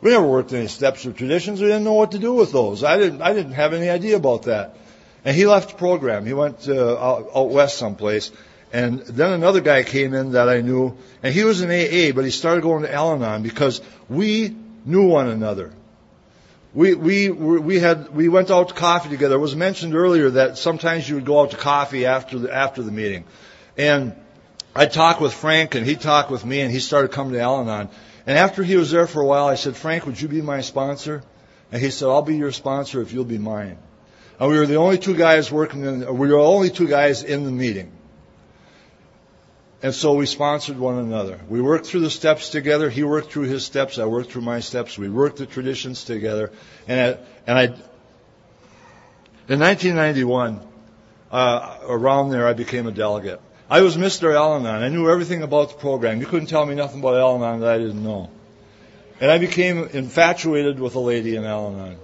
We never worked any steps or traditions. We didn't know what to do with those. I didn't, I didn't have any idea about that. And he left the program. He went uh, out, out west someplace. And then another guy came in that I knew, and he was in AA, but he started going to Al-Anon because we knew one another. We, we, we had, we went out to coffee together. It was mentioned earlier that sometimes you would go out to coffee after the, after the meeting. And I'd talk with Frank and he'd talk with me and he started coming to Al-Anon. And after he was there for a while, I said, Frank, would you be my sponsor? And he said, I'll be your sponsor if you'll be mine. And we were the only two guys working in, we were the only two guys in the meeting. And so we sponsored one another. We worked through the steps together. He worked through his steps. I worked through my steps. We worked the traditions together. And I, and I in 1991, uh, around there, I became a delegate. I was Mr. Al-Anon. I knew everything about the program. You couldn't tell me nothing about Al-Anon that I didn't know. And I became infatuated with a lady in Al-Anon.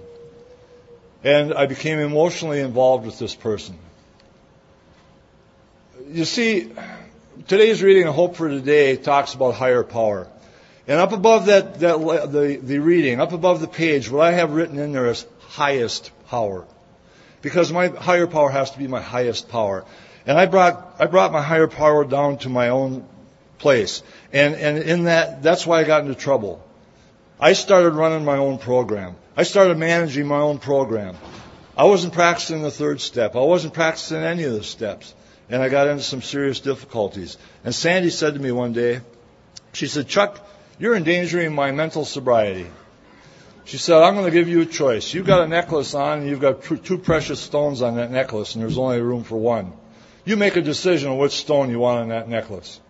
And I became emotionally involved with this person. You see, today's reading Hope for Today talks about higher power. And up above that, that the, the reading, up above the page, what I have written in there is highest power. Because my higher power has to be my highest power. And I brought, I brought my higher power down to my own place. And, and in that, that's why I got into trouble. I started running my own program. I started managing my own program. I wasn't practicing the third step. I wasn't practicing any of the steps. And I got into some serious difficulties. And Sandy said to me one day, she said, Chuck, you're endangering my mental sobriety. She said, I'm going to give you a choice. You've got a necklace on and you've got two precious stones on that necklace and there's only room for one. You make a decision on which stone you want on that necklace.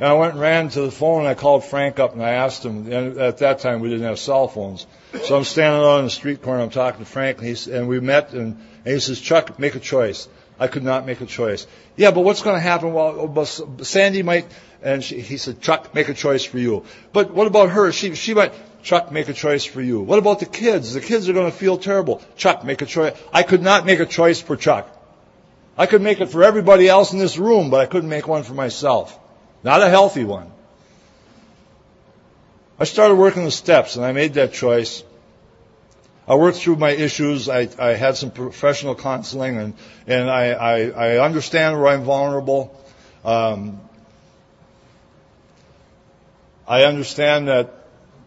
And I went and ran to the phone and I called Frank up and I asked him, and at that time we didn't have cell phones. So I'm standing on the street corner, I'm talking to Frank and, he, and we met and, and he says, Chuck, make a choice. I could not make a choice. Yeah, but what's going to happen? Well, Sandy might, and she, he said, Chuck, make a choice for you. But what about her? She, she might, Chuck, make a choice for you. What about the kids? The kids are going to feel terrible. Chuck, make a choice. I could not make a choice for Chuck. I could make it for everybody else in this room, but I couldn't make one for myself. Not a healthy one. I started working the steps and I made that choice. I worked through my issues. I, I had some professional counseling and, and I, I, I understand where I'm vulnerable. Um, I understand that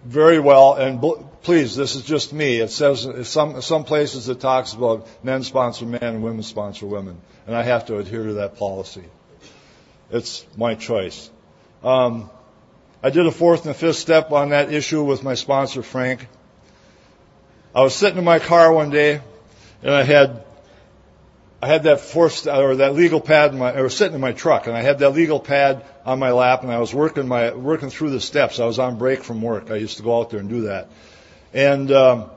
very well, and please, this is just me. It says some some places it talks about men sponsor men and women sponsor women, and I have to adhere to that policy. It's my choice. Um, I did a fourth and a fifth step on that issue with my sponsor, Frank. I was sitting in my car one day, and I had I had that fourth or that legal pad. In my, I was sitting in my truck, and I had that legal pad on my lap, and I was working my working through the steps. I was on break from work. I used to go out there and do that, and um,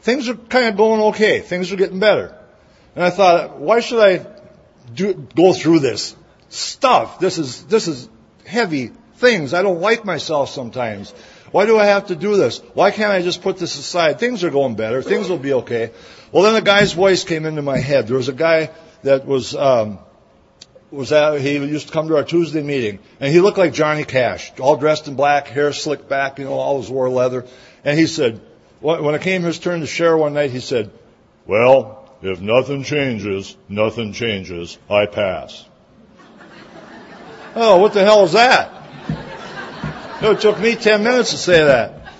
things are kind of going okay. Things are getting better, and I thought, why should I do go through this? stuff. This is, this is heavy things. I don't like myself sometimes. Why do I have to do this? Why can't I just put this aside? Things are going better. Things will be okay. Well, then a guy's voice came into my head. There was a guy that was, um, was at, he used to come to our Tuesday meeting, and he looked like Johnny Cash, all dressed in black, hair slicked back, you know, always wore leather. And he said, when it came his turn to share one night, he said, well, if nothing changes, nothing changes. I pass. Oh, what the hell is that? No, it took me 10 minutes to say that.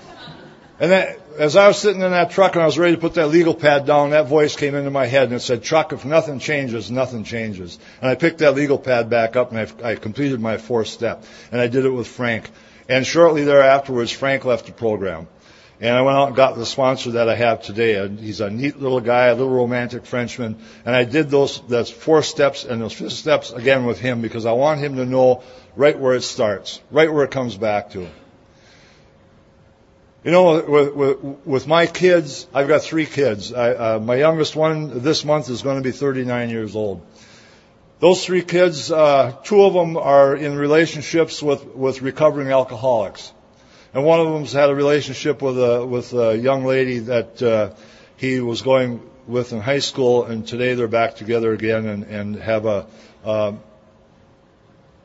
And then, as I was sitting in that truck and I was ready to put that legal pad down, that voice came into my head and it said, Chuck, if nothing changes, nothing changes. And I picked that legal pad back up and I, I completed my fourth step. And I did it with Frank. And shortly thereafterwards, Frank left the program. And I went out and got the sponsor that I have today. He's a neat little guy, a little romantic Frenchman. And I did those, those four steps and those fifth steps again with him because I want him to know right where it starts, right where it comes back to. You know, with, with, with my kids, I've got three kids. I, uh, my youngest one this month is going to be 39 years old. Those three kids, uh, two of them are in relationships with, with recovering alcoholics and one of them's had a relationship with a with a young lady that uh, he was going with in high school, and today they're back together again and and have a uh,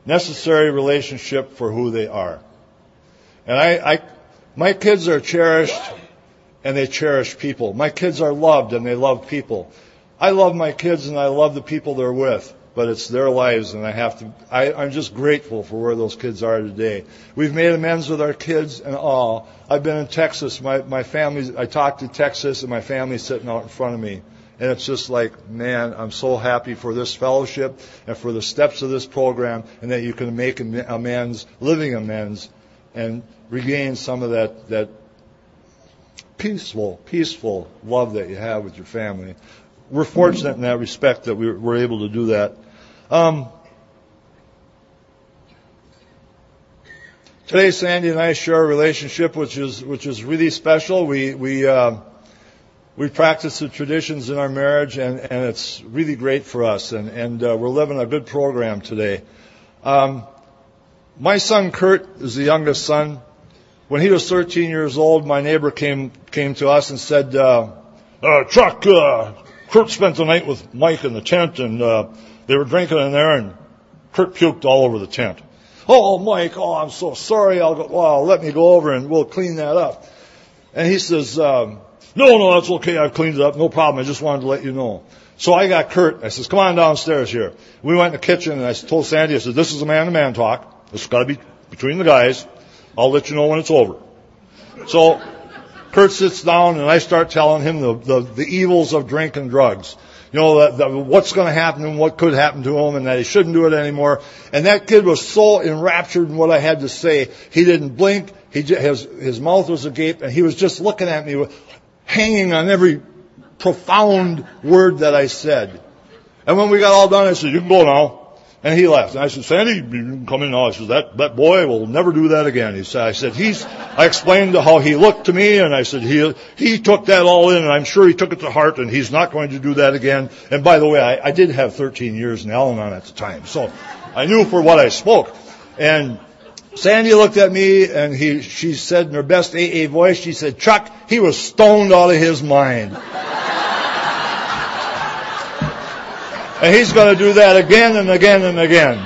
necessary relationship for who they are. And I, I, my kids are cherished, and they cherish people. My kids are loved, and they love people. I love my kids, and I love the people they're with but it's their lives, and I have to. I, I'm just grateful for where those kids are today. We've made amends with our kids and all. I've been in Texas. My my family. I talked to Texas, and my family's sitting out in front of me. And it's just like, man, I'm so happy for this fellowship and for the steps of this program and that you can make amends, living amends, and regain some of that, that peaceful, peaceful love that you have with your family. We're fortunate in that respect that we we're able to do that. Um, today, Sandy and I share a relationship which is which is really special. We we uh, we practice the traditions in our marriage, and and it's really great for us. And and uh, we're living a good program today. Um, my son Kurt is the youngest son. When he was 13 years old, my neighbor came came to us and said, uh, uh, "Chuck, uh, Kurt spent the night with Mike in the tent, and uh, they were drinking in there, and Kurt puked all over the tent. Oh, Mike, oh, I'm so sorry. I'll go, well, let me go over and we'll clean that up. And he says, um, no, no, that's okay. I've cleaned it up. No problem. I just wanted to let you know. So I got Kurt. I says, come on downstairs here. We went in the kitchen and I told Sandy, I said, this is a man-to-man talk. This has got to be between the guys. I'll let you know when it's over. So Kurt sits down and I start telling him the, the, the evils of drink and drugs. You know, what's going to happen and what could happen to him and that he shouldn't do it anymore. And that kid was so enraptured in what I had to say, he didn't blink. He just, his, his mouth was agape and he was just looking at me, hanging on every profound word that I said. And when we got all done, I said, you can go now. And he left. And I said, Sandy, you can come in now. I said, that, that boy will never do that again. He said, I said, he's, I explained how he looked to me and I said, he, he took that all in and I'm sure he took it to heart and he's not going to do that again. And by the way, I, I did have 13 years in Al-Anon at the time. So I knew for what I spoke. And Sandy looked at me and he, she said in her best AA voice, she said, Chuck, he was stoned out of his mind. And he's going to do that again and again and again.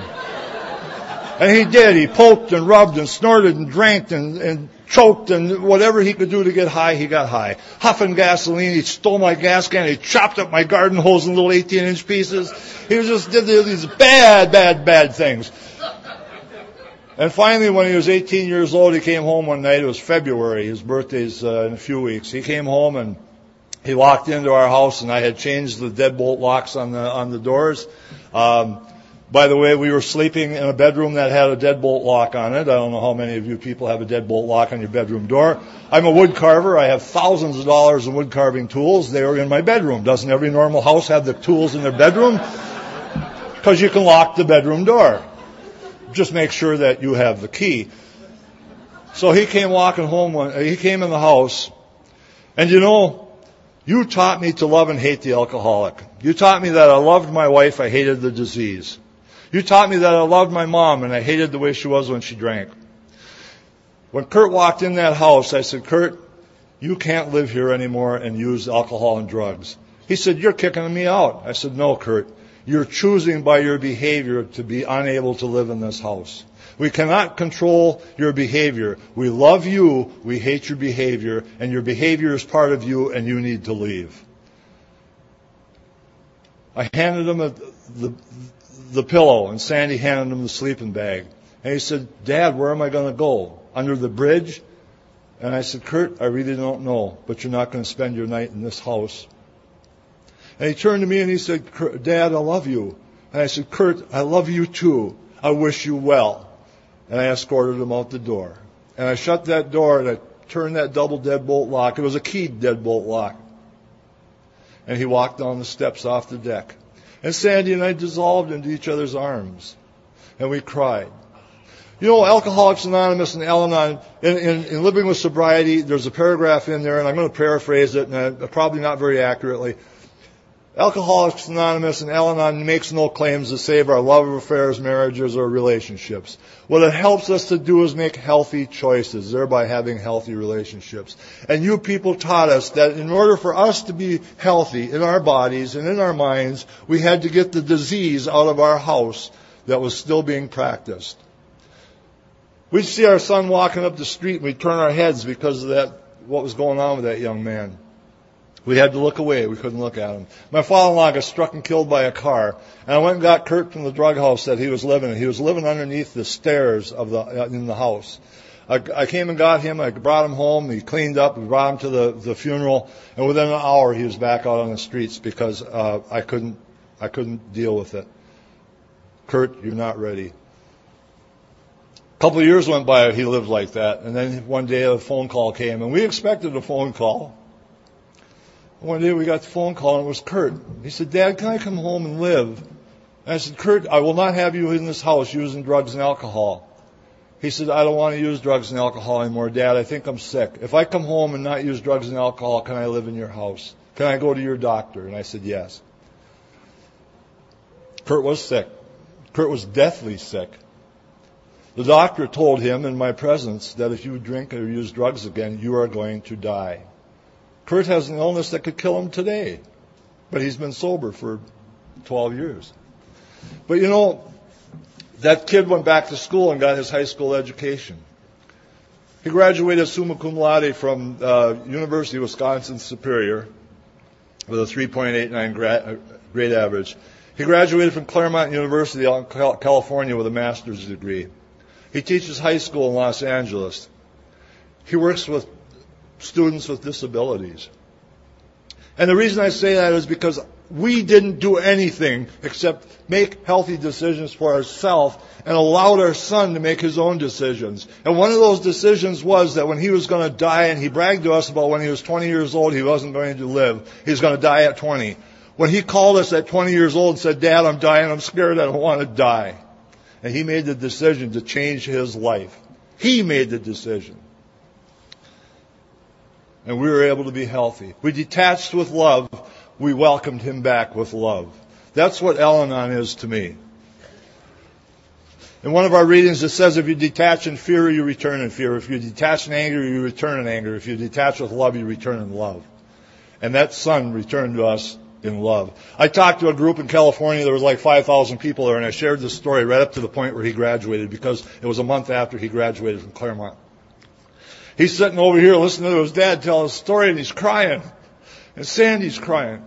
And he did. He poked and rubbed and snorted and drank and, and choked and whatever he could do to get high, he got high. Huffing gasoline, he stole my gas can, he chopped up my garden hose in little 18 inch pieces. He just did these bad, bad, bad things. And finally, when he was 18 years old, he came home one night. It was February. His birthday's uh, in a few weeks. He came home and he walked into our house and I had changed the deadbolt locks on the, on the doors. Um, by the way, we were sleeping in a bedroom that had a deadbolt lock on it. I don't know how many of you people have a deadbolt lock on your bedroom door. I'm a wood carver. I have thousands of dollars in wood carving tools. They are in my bedroom. Doesn't every normal house have the tools in their bedroom? Because you can lock the bedroom door. Just make sure that you have the key. So he came walking home. One, he came in the house, and you know, you taught me to love and hate the alcoholic. You taught me that I loved my wife, I hated the disease. You taught me that I loved my mom and I hated the way she was when she drank. When Kurt walked in that house, I said, Kurt, you can't live here anymore and use alcohol and drugs. He said, you're kicking me out. I said, no, Kurt. You're choosing by your behavior to be unable to live in this house. We cannot control your behavior. We love you, we hate your behavior, and your behavior is part of you, and you need to leave. I handed him a, the, the pillow, and Sandy handed him the sleeping bag. And he said, Dad, where am I going to go? Under the bridge? And I said, Kurt, I really don't know, but you're not going to spend your night in this house. And he turned to me and he said, Dad, I love you. And I said, Kurt, I love you too. I wish you well and I escorted him out the door. And I shut that door and I turned that double deadbolt lock. It was a keyed deadbolt lock. And he walked down the steps off the deck. And Sandy and I dissolved into each other's arms. And we cried. You know, Alcoholics Anonymous and Al-Anon, in, in, in, Living with Sobriety, there's a paragraph in there, and I'm going to paraphrase it, and probably not very accurately. Alcoholics Anonymous and Al-Anon makes no claims to save our love affairs, marriages, or relationships. What it helps us to do is make healthy choices, thereby having healthy relationships. And you people taught us that in order for us to be healthy in our bodies and in our minds, we had to get the disease out of our house that was still being practiced. We'd see our son walking up the street and we'd turn our heads because of that, what was going on with that young man. We had to look away. We couldn't look at him. My father-in-law got struck and killed by a car, and I went and got Kurt from the drug house that he was living in. He was living underneath the stairs of the uh, in the house. I, I came and got him. I brought him home. He cleaned up. We brought him to the the funeral, and within an hour he was back out on the streets because uh, I couldn't I couldn't deal with it. Kurt, you're not ready. A couple of years went by. He lived like that, and then one day a phone call came, and we expected a phone call. One day we got the phone call and it was Kurt. He said, Dad, can I come home and live? And I said, Kurt, I will not have you in this house using drugs and alcohol. He said, I don't want to use drugs and alcohol anymore, Dad. I think I'm sick. If I come home and not use drugs and alcohol, can I live in your house? Can I go to your doctor? And I said, yes. Kurt was sick. Kurt was deathly sick. The doctor told him in my presence that if you drink or use drugs again, you are going to die. Kurt has an illness that could kill him today, but he's been sober for 12 years. But you know, That kid went back to school and got his high school education. He graduated summa cum laude from uh, University of Wisconsin Superior with a 3.89 grade, grade average. He graduated from Claremont University in California with a master's degree. He teaches high school in Los Angeles. He works with students with disabilities. And the reason I say that is because we didn't do anything except make healthy decisions for ourselves and allowed our son to make his own decisions. And one of those decisions was that when he was going to die, and he bragged to us about when he was 20 years old, he wasn't going to live. He was going to die at 20. When he called us at 20 years old and said, Dad, I'm dying, I'm scared, I don't want to die. And he made the decision to change his life. He made the decision. And we were able to be healthy. We detached with love we welcomed him back with love. That's what Al Anon is to me. In one of our readings, it says, if you detach in fear, you return in fear. If you detach in anger, you return in anger. If you detach with love, you return in love. And that son returned to us in love. I talked to a group in California. There was like 5,000 people there, and I shared this story right up to the point where he graduated because it was a month after he graduated from Claremont. He's sitting over here listening to his dad tell his story, and he's crying. And Sandy's crying.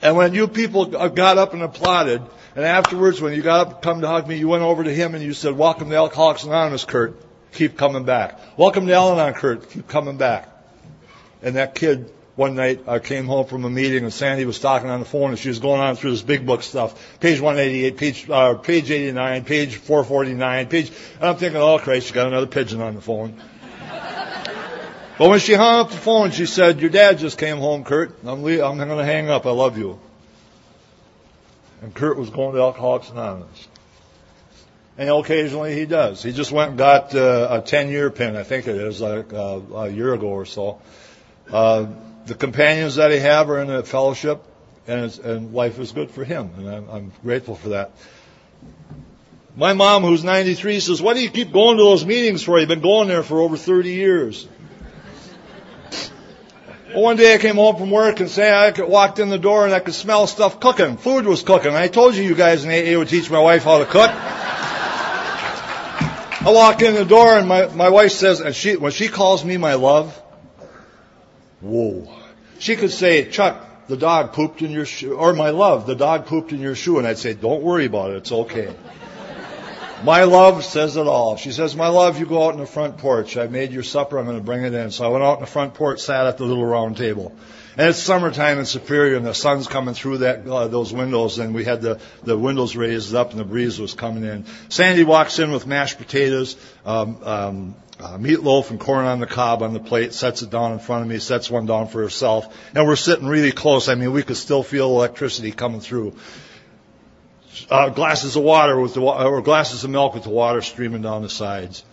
And when you people got up and applauded, and afterwards when you got up come to hug me, you went over to him and you said, welcome to Alcoholics Anonymous, Kurt. Keep coming back. Welcome to Al-Anon, Kurt. Keep coming back. And that kid one night I came home from a meeting and Sandy was talking on the phone and she was going on through this big book stuff. Page 188, page, uh, page 89, page 449, page, and I'm thinking, oh Christ, she got another pigeon on the phone. But when she hung up the phone, she said, Your dad just came home, Kurt. I'm, le- I'm going to hang up. I love you. And Kurt was going to Alcoholics Anonymous. And occasionally he does. He just went and got uh, a 10 year pin, I think it is, like uh, a year ago or so. Uh, the companions that he have are in a fellowship, and, and life is good for him, and I'm, I'm grateful for that. My mom, who's 93, says, Why do you keep going to those meetings for? You've been going there for over 30 years. One day I came home from work and say I walked in the door and I could smell stuff cooking. Food was cooking. I told you you guys in AA would teach my wife how to cook. I walk in the door and my, my wife says, and she, when she calls me my love, whoa. She could say, Chuck, the dog pooped in your shoe, or my love, the dog pooped in your shoe. And I'd say, don't worry about it. It's okay. My love says it all. She says, My love, you go out in the front porch. I made your supper. I'm going to bring it in. So I went out in the front porch, sat at the little round table. And it's summertime in Superior, and the sun's coming through that uh, those windows, and we had the the windows raised up, and the breeze was coming in. Sandy walks in with mashed potatoes, um, um, uh, meatloaf, and corn on the cob on the plate. Sets it down in front of me. Sets one down for herself, and we're sitting really close. I mean, we could still feel electricity coming through uh, glasses of water with the or glasses of milk with the water streaming down the sides.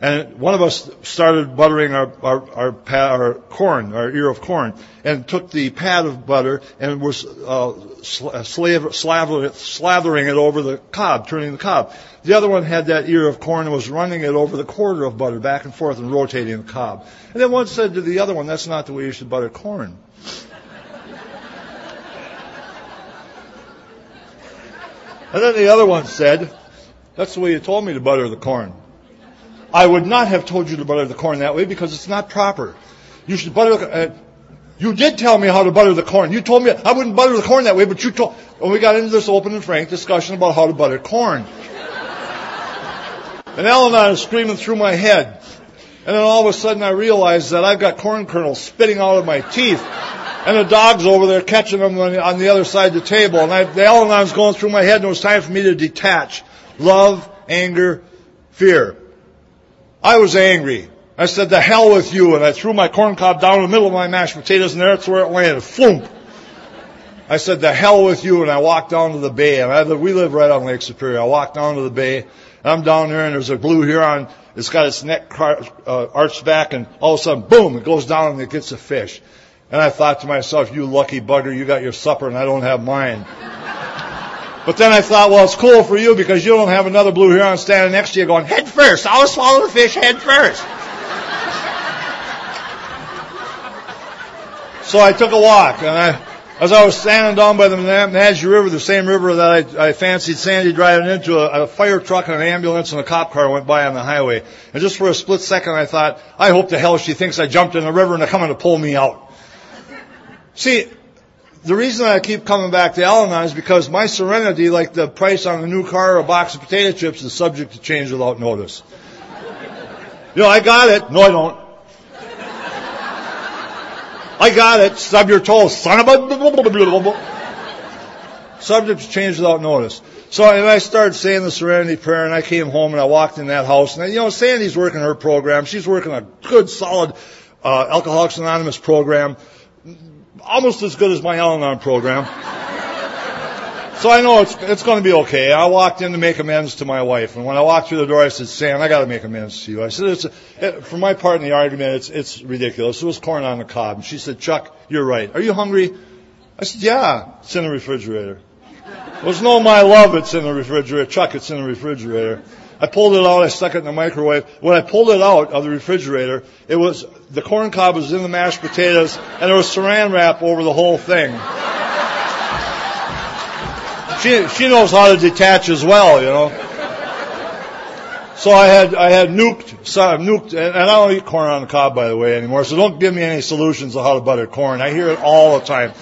And one of us started buttering our our, our, pad, our corn, our ear of corn, and took the pad of butter and was uh, slave, slathering it over the cob, turning the cob. The other one had that ear of corn and was running it over the quarter of butter back and forth and rotating the cob. And then one said to the other one, "That's not the way you should butter corn." And then the other one said, That's the way you told me to butter the corn. I would not have told you to butter the corn that way because it's not proper. You should butter the uh, You did tell me how to butter the corn. You told me I wouldn't butter the corn that way, but you told. And we got into this open and frank discussion about how to butter corn. and Al-Anon is screaming through my head. And then all of a sudden I realized that I've got corn kernels spitting out of my teeth and the dog's over there catching them on the, on the other side of the table. And I, the Al-Anon's going through my head, and it was time for me to detach. Love, anger, fear. I was angry. I said, the hell with you, and I threw my corn cob down in the middle of my mashed potatoes, and that's where it landed. Floomp! I said, the hell with you, and I walked down to the bay, and I, we live right on Lake Superior. I walked down to the bay, I'm down there, and there's a blue heron. It's got its neck uh, arched back, and all of a sudden, boom, it goes down and it gets a fish. And I thought to myself, you lucky bugger, you got your supper and I don't have mine. But then I thought, well, it's cool for you because you don't have another blue heron standing next to you going, head first. I'll swallow the fish head first. so I took a walk and I, as I was standing down by the Nemadji River, the same river that I, I fancied Sandy driving into, a, a fire truck and an ambulance and a cop car went by on the highway. And just for a split second, I thought, I hope to hell she thinks I jumped in the river and they're coming to pull me out. See, the reason I keep coming back to Al-Anon is because my serenity, like the price on a new car or a box of potato chips, is subject to change without notice. You know, I got it. No, I don't. I got it. Stub your toe, son of a. Subjects change without notice. So and I started saying the Serenity Prayer, and I came home and I walked in that house, and I, you know Sandy's working her program. She's working a good, solid uh, Alcoholics Anonymous program, almost as good as my Al-Anon program. So I know it's it's going to be okay. I walked in to make amends to my wife, and when I walked through the door, I said, "Sam, I got to make amends to you." I said, "It's it, for my part in the argument, it's it's ridiculous. It was corn on the cob." And she said, "Chuck, you're right. Are you hungry?" I said, "Yeah, it's in the refrigerator." Was no, my love, it's in the refrigerator. Chuck, it's in the refrigerator. I pulled it out. I stuck it in the microwave. When I pulled it out of the refrigerator, it was the corn cob was in the mashed potatoes, and there was Saran wrap over the whole thing she she knows how to detach as well, you know. So I had I had nuked so nuked, and I don't eat corn on the cob by the way anymore. So don't give me any solutions on how to butter corn. I hear it all the time.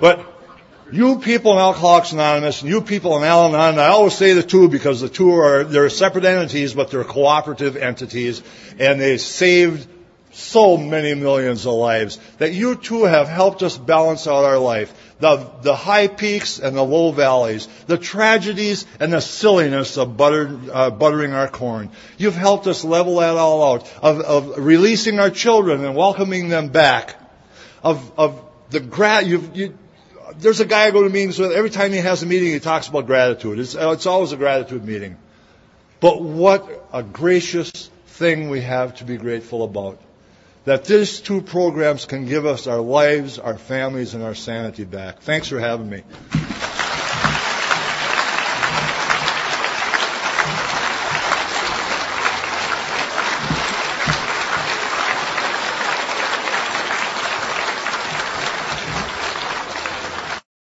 But you people in Alcoholics Anonymous and you people in Al-Anon, I always say the two because the two are they're separate entities, but they're cooperative entities, and they saved so many millions of lives. That you too have helped us balance out our life the, the high peaks and the low valleys, the tragedies and the silliness of butter, uh, buttering our corn. You've helped us level that all out, of, of releasing our children and welcoming them back, of, of the grat, you've, you, there's a guy I go to meetings with, every time he has a meeting, he talks about gratitude. It's, it's always a gratitude meeting. But what a gracious thing we have to be grateful about that these two programs can give us our lives, our families, and our sanity back. Thanks for having me.